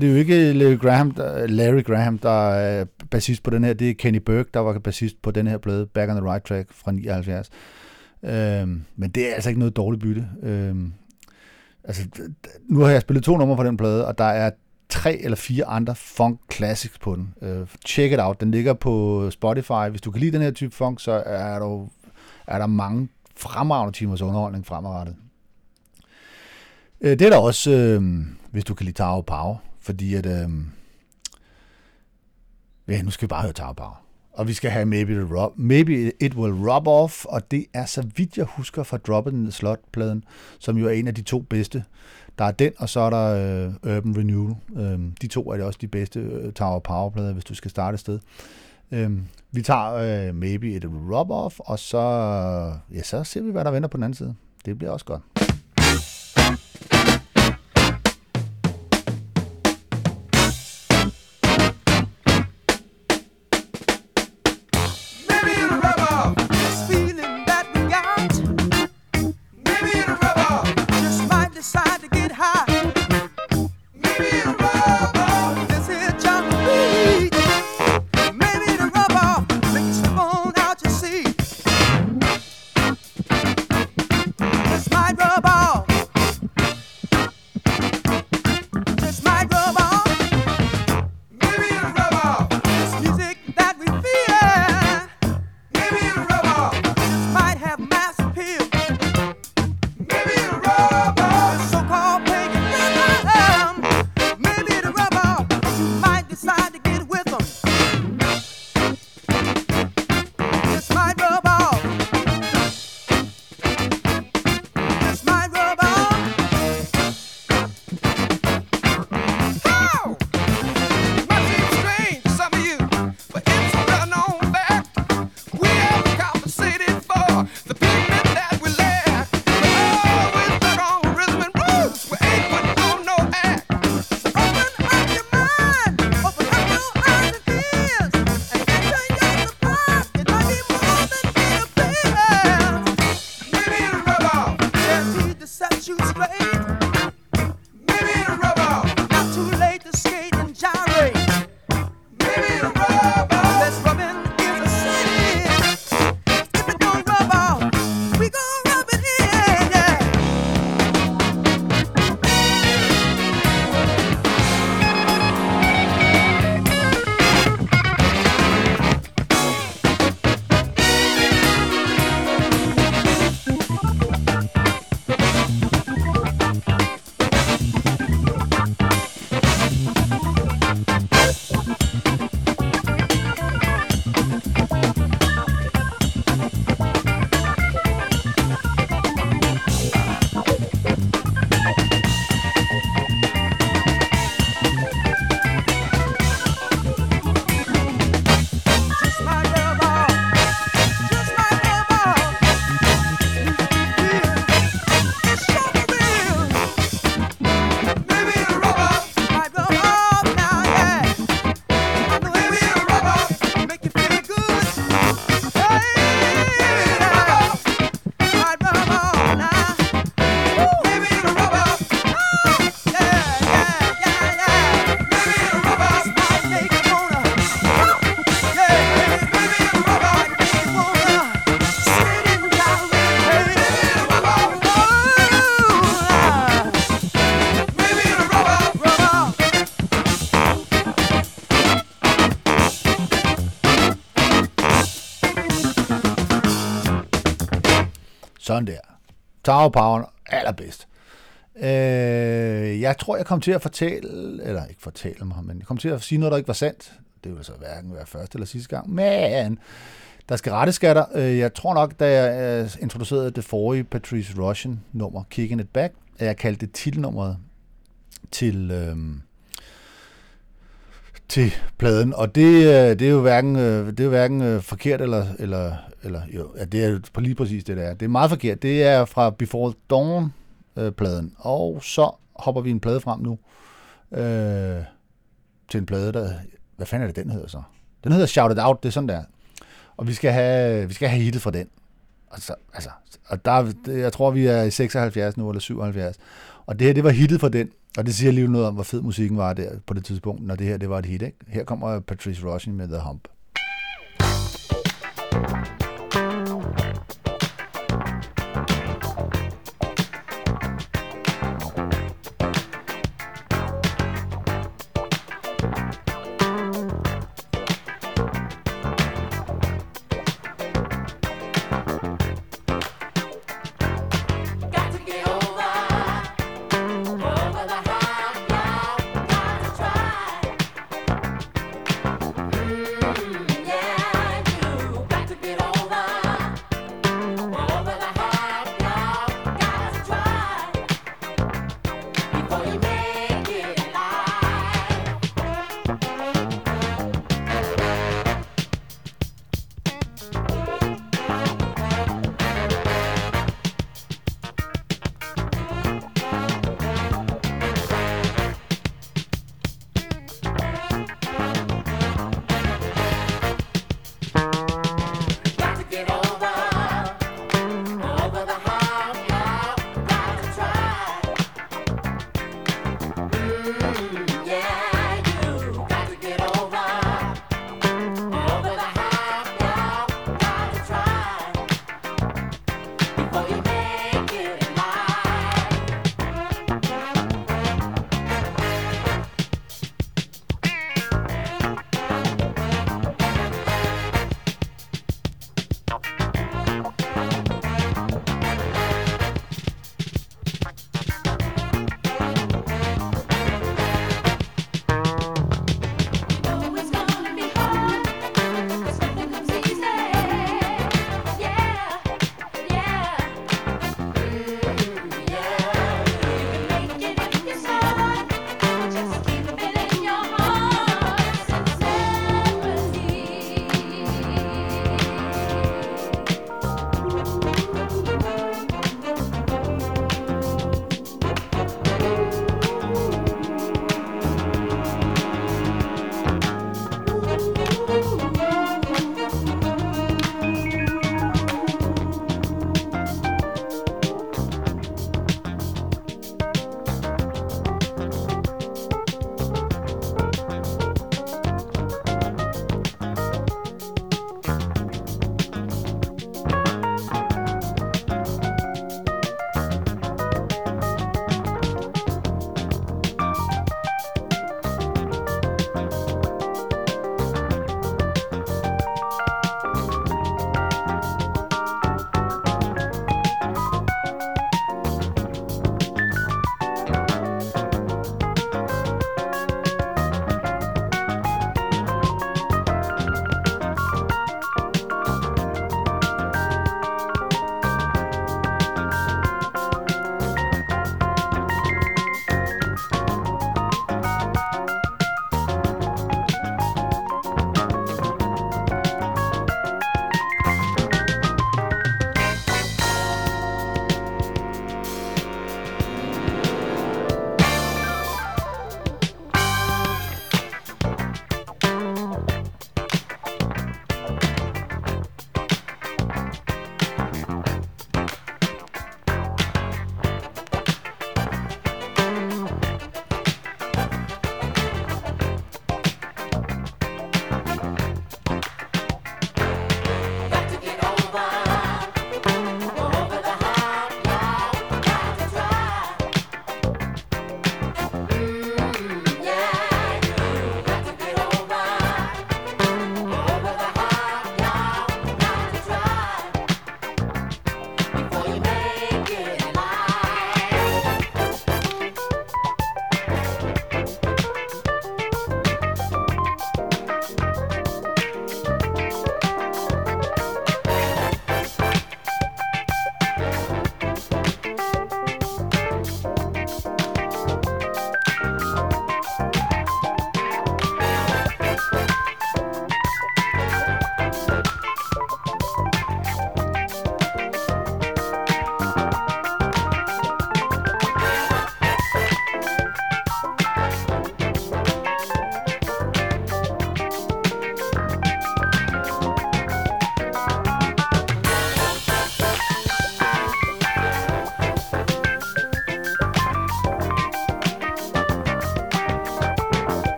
Det jo ikke Larry Graham, der, Larry Graham, der er bassist på den her. Det er Kenny Burke, der var bassist på den her plade, Back on the Right Track fra 79. Øhm, men det er altså ikke noget dårligt bytte. Øhm, altså, nu har jeg spillet to numre på den plade, og der er tre eller fire andre funk classics på den. Øh, check it out. Den ligger på Spotify. Hvis du kan lide den her type funk, så er der, er der mange fremragende timers underholdning fremadrettet. Øh, det er der også, øh, hvis du kan lide Tower Power, fordi at, øh, ja, nu skal vi bare høre Tower Power. Og vi skal have Maybe It, rub, Maybe It Will Rub Off, og det er, så vidt jeg husker, fra Drop in the Slot-pladen, som jo er en af de to bedste. Der er den, og så er der øh, Urban Renewal. Øh, de to er det også de bedste øh, Tower Power-plader, hvis du skal starte et sted. Øh, vi tager øh, Maybe It Will Rub Off, og så, ja, så ser vi, hvad der venter på den anden side. Det bliver også godt. Sådan der. Tower Power allerbedst. Øh, jeg tror, jeg kom til at fortælle, eller ikke fortælle mig, men jeg kom til at sige noget, der ikke var sandt. Det vil så hverken være første eller sidste gang. Men der skal rette skatter. Øh, jeg tror nok, da jeg øh, introducerede det forrige Patrice Russian nummer, Kicking It Back, at jeg kaldte det titelnummeret til, øhm, til pladen. Og det, øh, det er jo hverken, det er jo hverken forkert eller, eller, eller jo, ja, det er lige præcis det, der er. Det er meget forkert. Det er fra Before Dawn øh, pladen. Og så hopper vi en plade frem nu øh, til en plade, der... Hvad fanden er det, den hedder så? Den hedder Shout It Out, det er sådan der. Og vi skal have, vi skal have hittet fra den. Altså, altså, og der, jeg tror, vi er i 76 nu, eller 77. Og det her, det var hittet fra den. Og det siger lige noget om, hvor fed musikken var der på det tidspunkt, når det her, det var et hit, ikke? Her kommer Patrice Rushen med The Hump. Got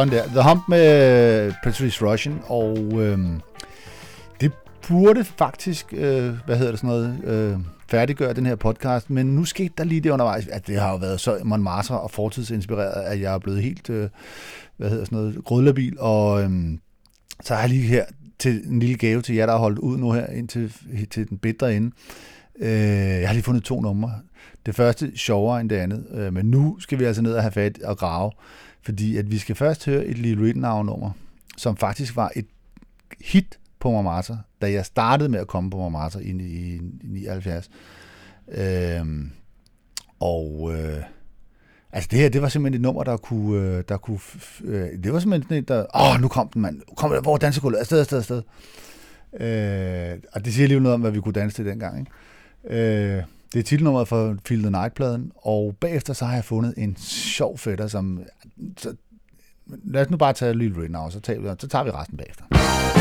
Sådan der. The Hump med Patrice Russian, og øh, det burde faktisk, øh, hvad hedder det sådan noget, øh, færdiggøre den her podcast, men nu skete der lige det undervejs, at det har jo været så Montmartre og fortidsinspireret, at jeg er blevet helt, øh, hvad hedder sådan noget, grødlabil, og øh, så har jeg lige her til en lille gave til jer, der har holdt ud nu her indtil til den bedre ende. Øh, jeg har lige fundet to numre. Det første sjovere end det andet, øh, men nu skal vi altså ned og have fat og grave, fordi at vi skal først høre et Lille Rittenau-nummer, som faktisk var et hit på Marmata, da jeg startede med at komme på Marmata i, i, i 79. Øhm, og øh, altså det her, det var simpelthen et nummer, der kunne, øh, der kunne øh, det var simpelthen sådan et, der, åh, nu kom den, mand, kom der, hvor er dansegulvet, afsted, afsted, afsted. Øh, og det siger lige noget om, hvad vi kunne danse til dengang, ikke? Øh, det er titelnummeret for Feel the Night-pladen, og bagefter så har jeg fundet en sjov fætter, som... Så, lad os nu bare tage Lille Rittenau, så tager, vi, så tager vi resten bagefter.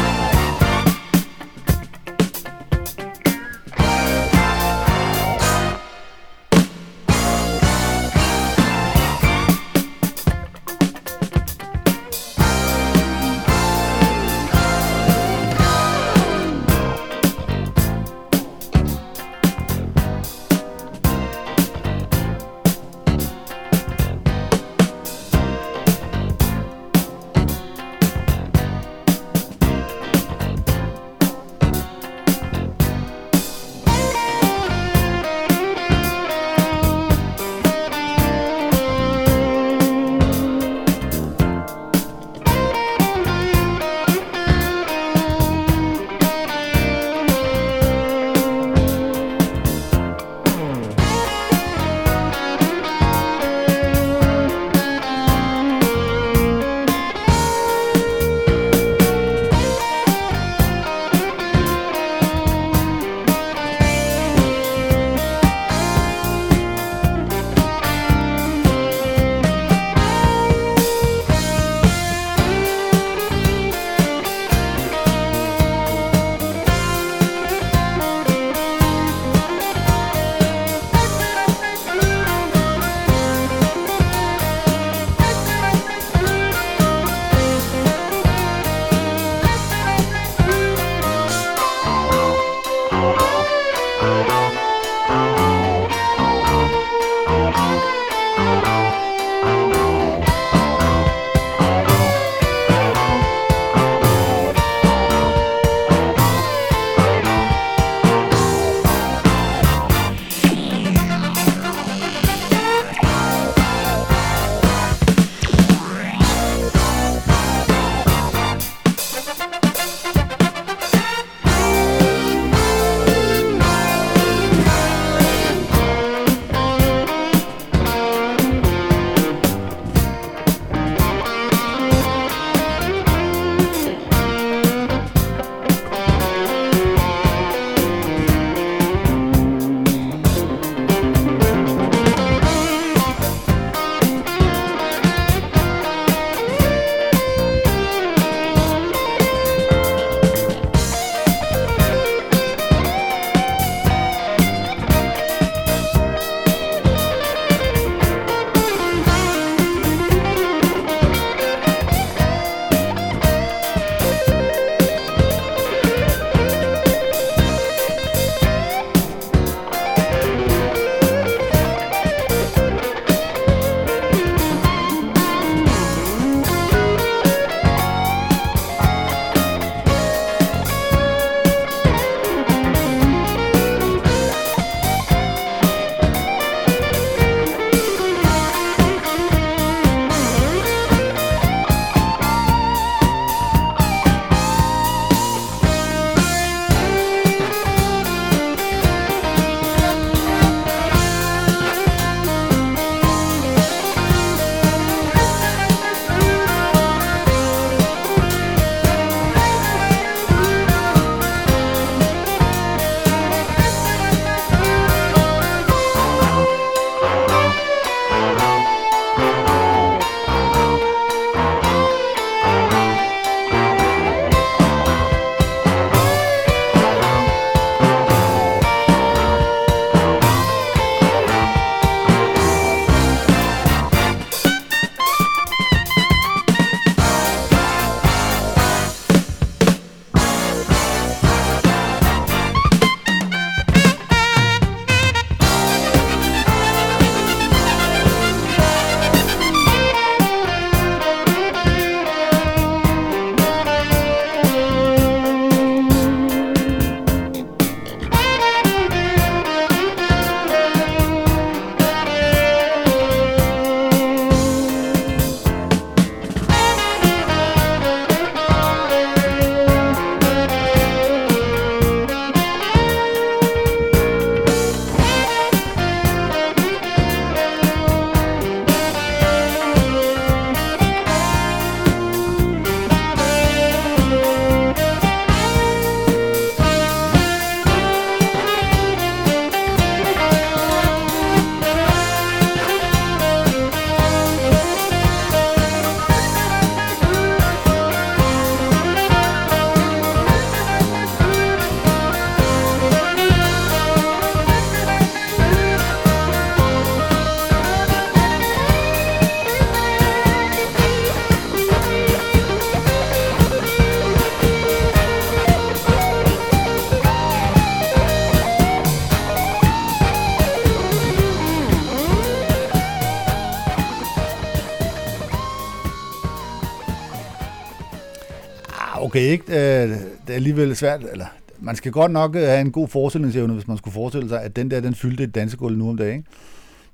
Okay, ikke? Øh, Det er alligevel svært, eller man skal godt nok øh, have en god forestillingsevne, hvis man skulle forestille sig, at den der, den fyldte et dansegulv nu om dagen, ikke?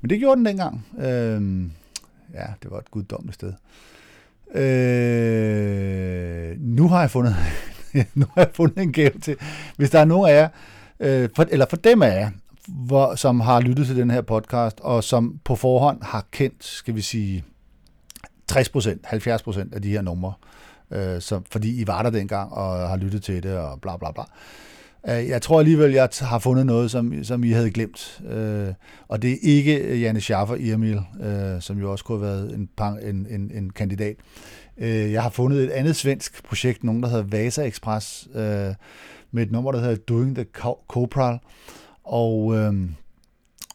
Men det gjorde den dengang. Øhm, ja, det var et guddommeligt sted. Øh, nu har jeg fundet [LAUGHS] nu har jeg fundet en gave til. Hvis der er nogen af jer, øh, for, eller for dem af jer, hvor, som har lyttet til den her podcast, og som på forhånd har kendt, skal vi sige, 60%, 70% af de her numre, øh, så, fordi I var der dengang og har lyttet til det og bla bla bla. Øh, jeg tror alligevel, jeg har fundet noget, som, som I havde glemt. Øh, og det er ikke øh, Janne Schaffer Emil øh, som jo også kunne have været en, en, en, en kandidat. Øh, jeg har fundet et andet svensk projekt, nogen der hedder Vasa Express, øh, med et nummer, der hedder Doing the Copral. Og, øh,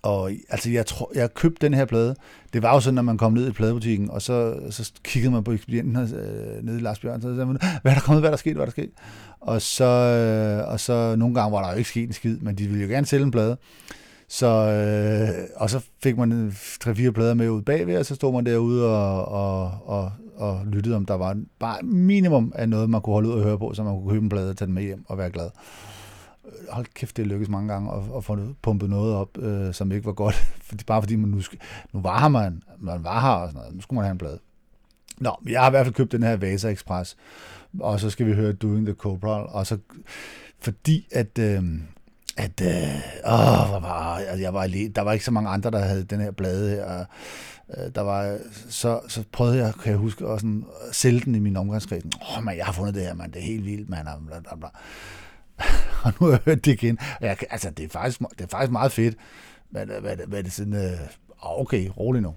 og altså, jeg tror, jeg købte den her plade. Det var jo sådan, at man kom ned i pladebutikken, og så, så kiggede man på ekspedienten øh, nede i Lars Bjørn, så sagde man, hvad er der kommet, hvad er der sket, hvad er der sket? Og så, øh, og så nogle gange var der jo ikke sket en skid, men de ville jo gerne sælge en plade. Så, øh, og så fik man øh, tre-fire plader med ud bagved, og så stod man derude og, og, og, og lyttede, om der var bare minimum af noget, man kunne holde ud og høre på, så man kunne købe en plade og tage den med hjem og være glad. Øh, hold kæft, det lykkedes mange gange at, at få pumpet noget op, øh, som ikke var godt. [LAUGHS] Fordi, bare fordi man nu, skal, nu var her man, man var her og sådan noget. Nu skulle man have en blad. Nå, men jeg har i hvert fald købt den her Vasa Express, og så skal vi høre Doing the Cobra, og så fordi at, øh, at øh, åh, hvor var, altså, jeg var alene. der var ikke så mange andre, der havde den her blade her. Øh, Der var, så, så prøvede jeg, kan jeg huske, at sådan, at sælge den i min omgangskreds. Åh, oh, man, jeg har fundet det her, man, det er helt vildt, man. og Bla, bla, bla. [LAUGHS] og nu har jeg hørt det igen. Jeg, altså, det er, faktisk, det er faktisk meget fedt. Men øh, hvad, hvad er det sådan, øh, ah, okay, rolig nu.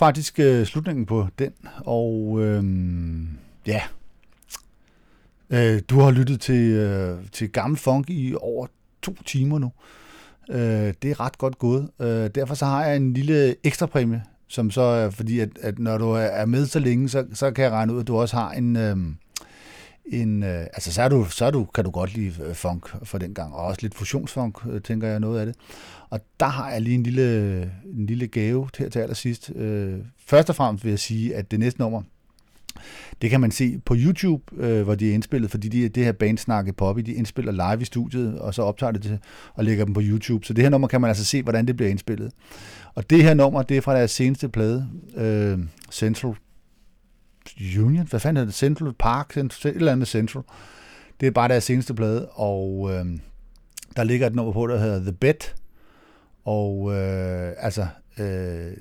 Var faktisk øh, slutningen på den. Og øh, ja, øh, du har lyttet til, øh, til gammel funk i over to timer nu. Øh, det er ret godt gået. Øh, derfor så har jeg en lille ekstra præmie, som så er fordi, at, at når du er med så længe, så, så kan jeg regne ud, at du også har en... Øh, en, øh, altså så, er du, så er du, kan du godt lide øh, funk for den gang, og også lidt fusionsfunk, øh, tænker jeg noget af det. Og der har jeg lige en lille, en lille gave til, til allersidst. Øh, først og fremmest vil jeg sige, at det næste nummer, det kan man se på YouTube, øh, hvor de er indspillet, fordi de, det her band Snakke Poppy, de indspiller live i studiet, og så optager det til, og lægger dem på YouTube. Så det her nummer kan man altså se, hvordan det bliver indspillet. Og det her nummer, det er fra deres seneste plade, øh, Central Union, hvad fanden hedder det? Central Park, Central, et eller andet Central. Det er bare deres seneste plade, og øh, der ligger et nummer på, der hedder The Bed, og øh, altså, øh,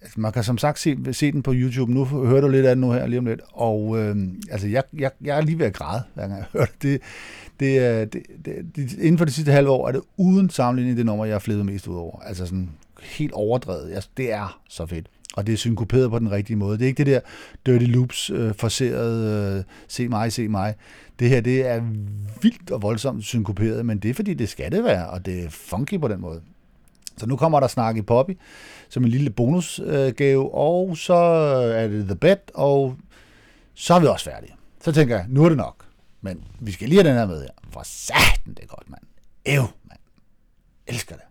altså, man kan som sagt se, se den på YouTube. Nu hører du lidt af den nu her lige om lidt. Og øh, altså, jeg, jeg, jeg er lige ved at græde, hver gang jeg hører det. det, det, det, det, det inden for det sidste halve år er det uden sammenligning det nummer, jeg har flippet mest ud over. Altså sådan helt overdrevet. Altså, det er så fedt. Og det er synkoperet på den rigtige måde. Det er ikke det der Dirty Loops øh, forseret, øh, se mig, se mig. Det her, det er vildt og voldsomt synkoperet, men det er fordi, det skal det være, og det er funky på den måde. Så nu kommer der snak i Poppy som en lille bonusgave, og så er det The Bet, og så er vi også færdige. Så tænker jeg, nu er det nok. Men vi skal lige have den her med her. For satan, det er godt, mand. Ev, mand. Elsker det.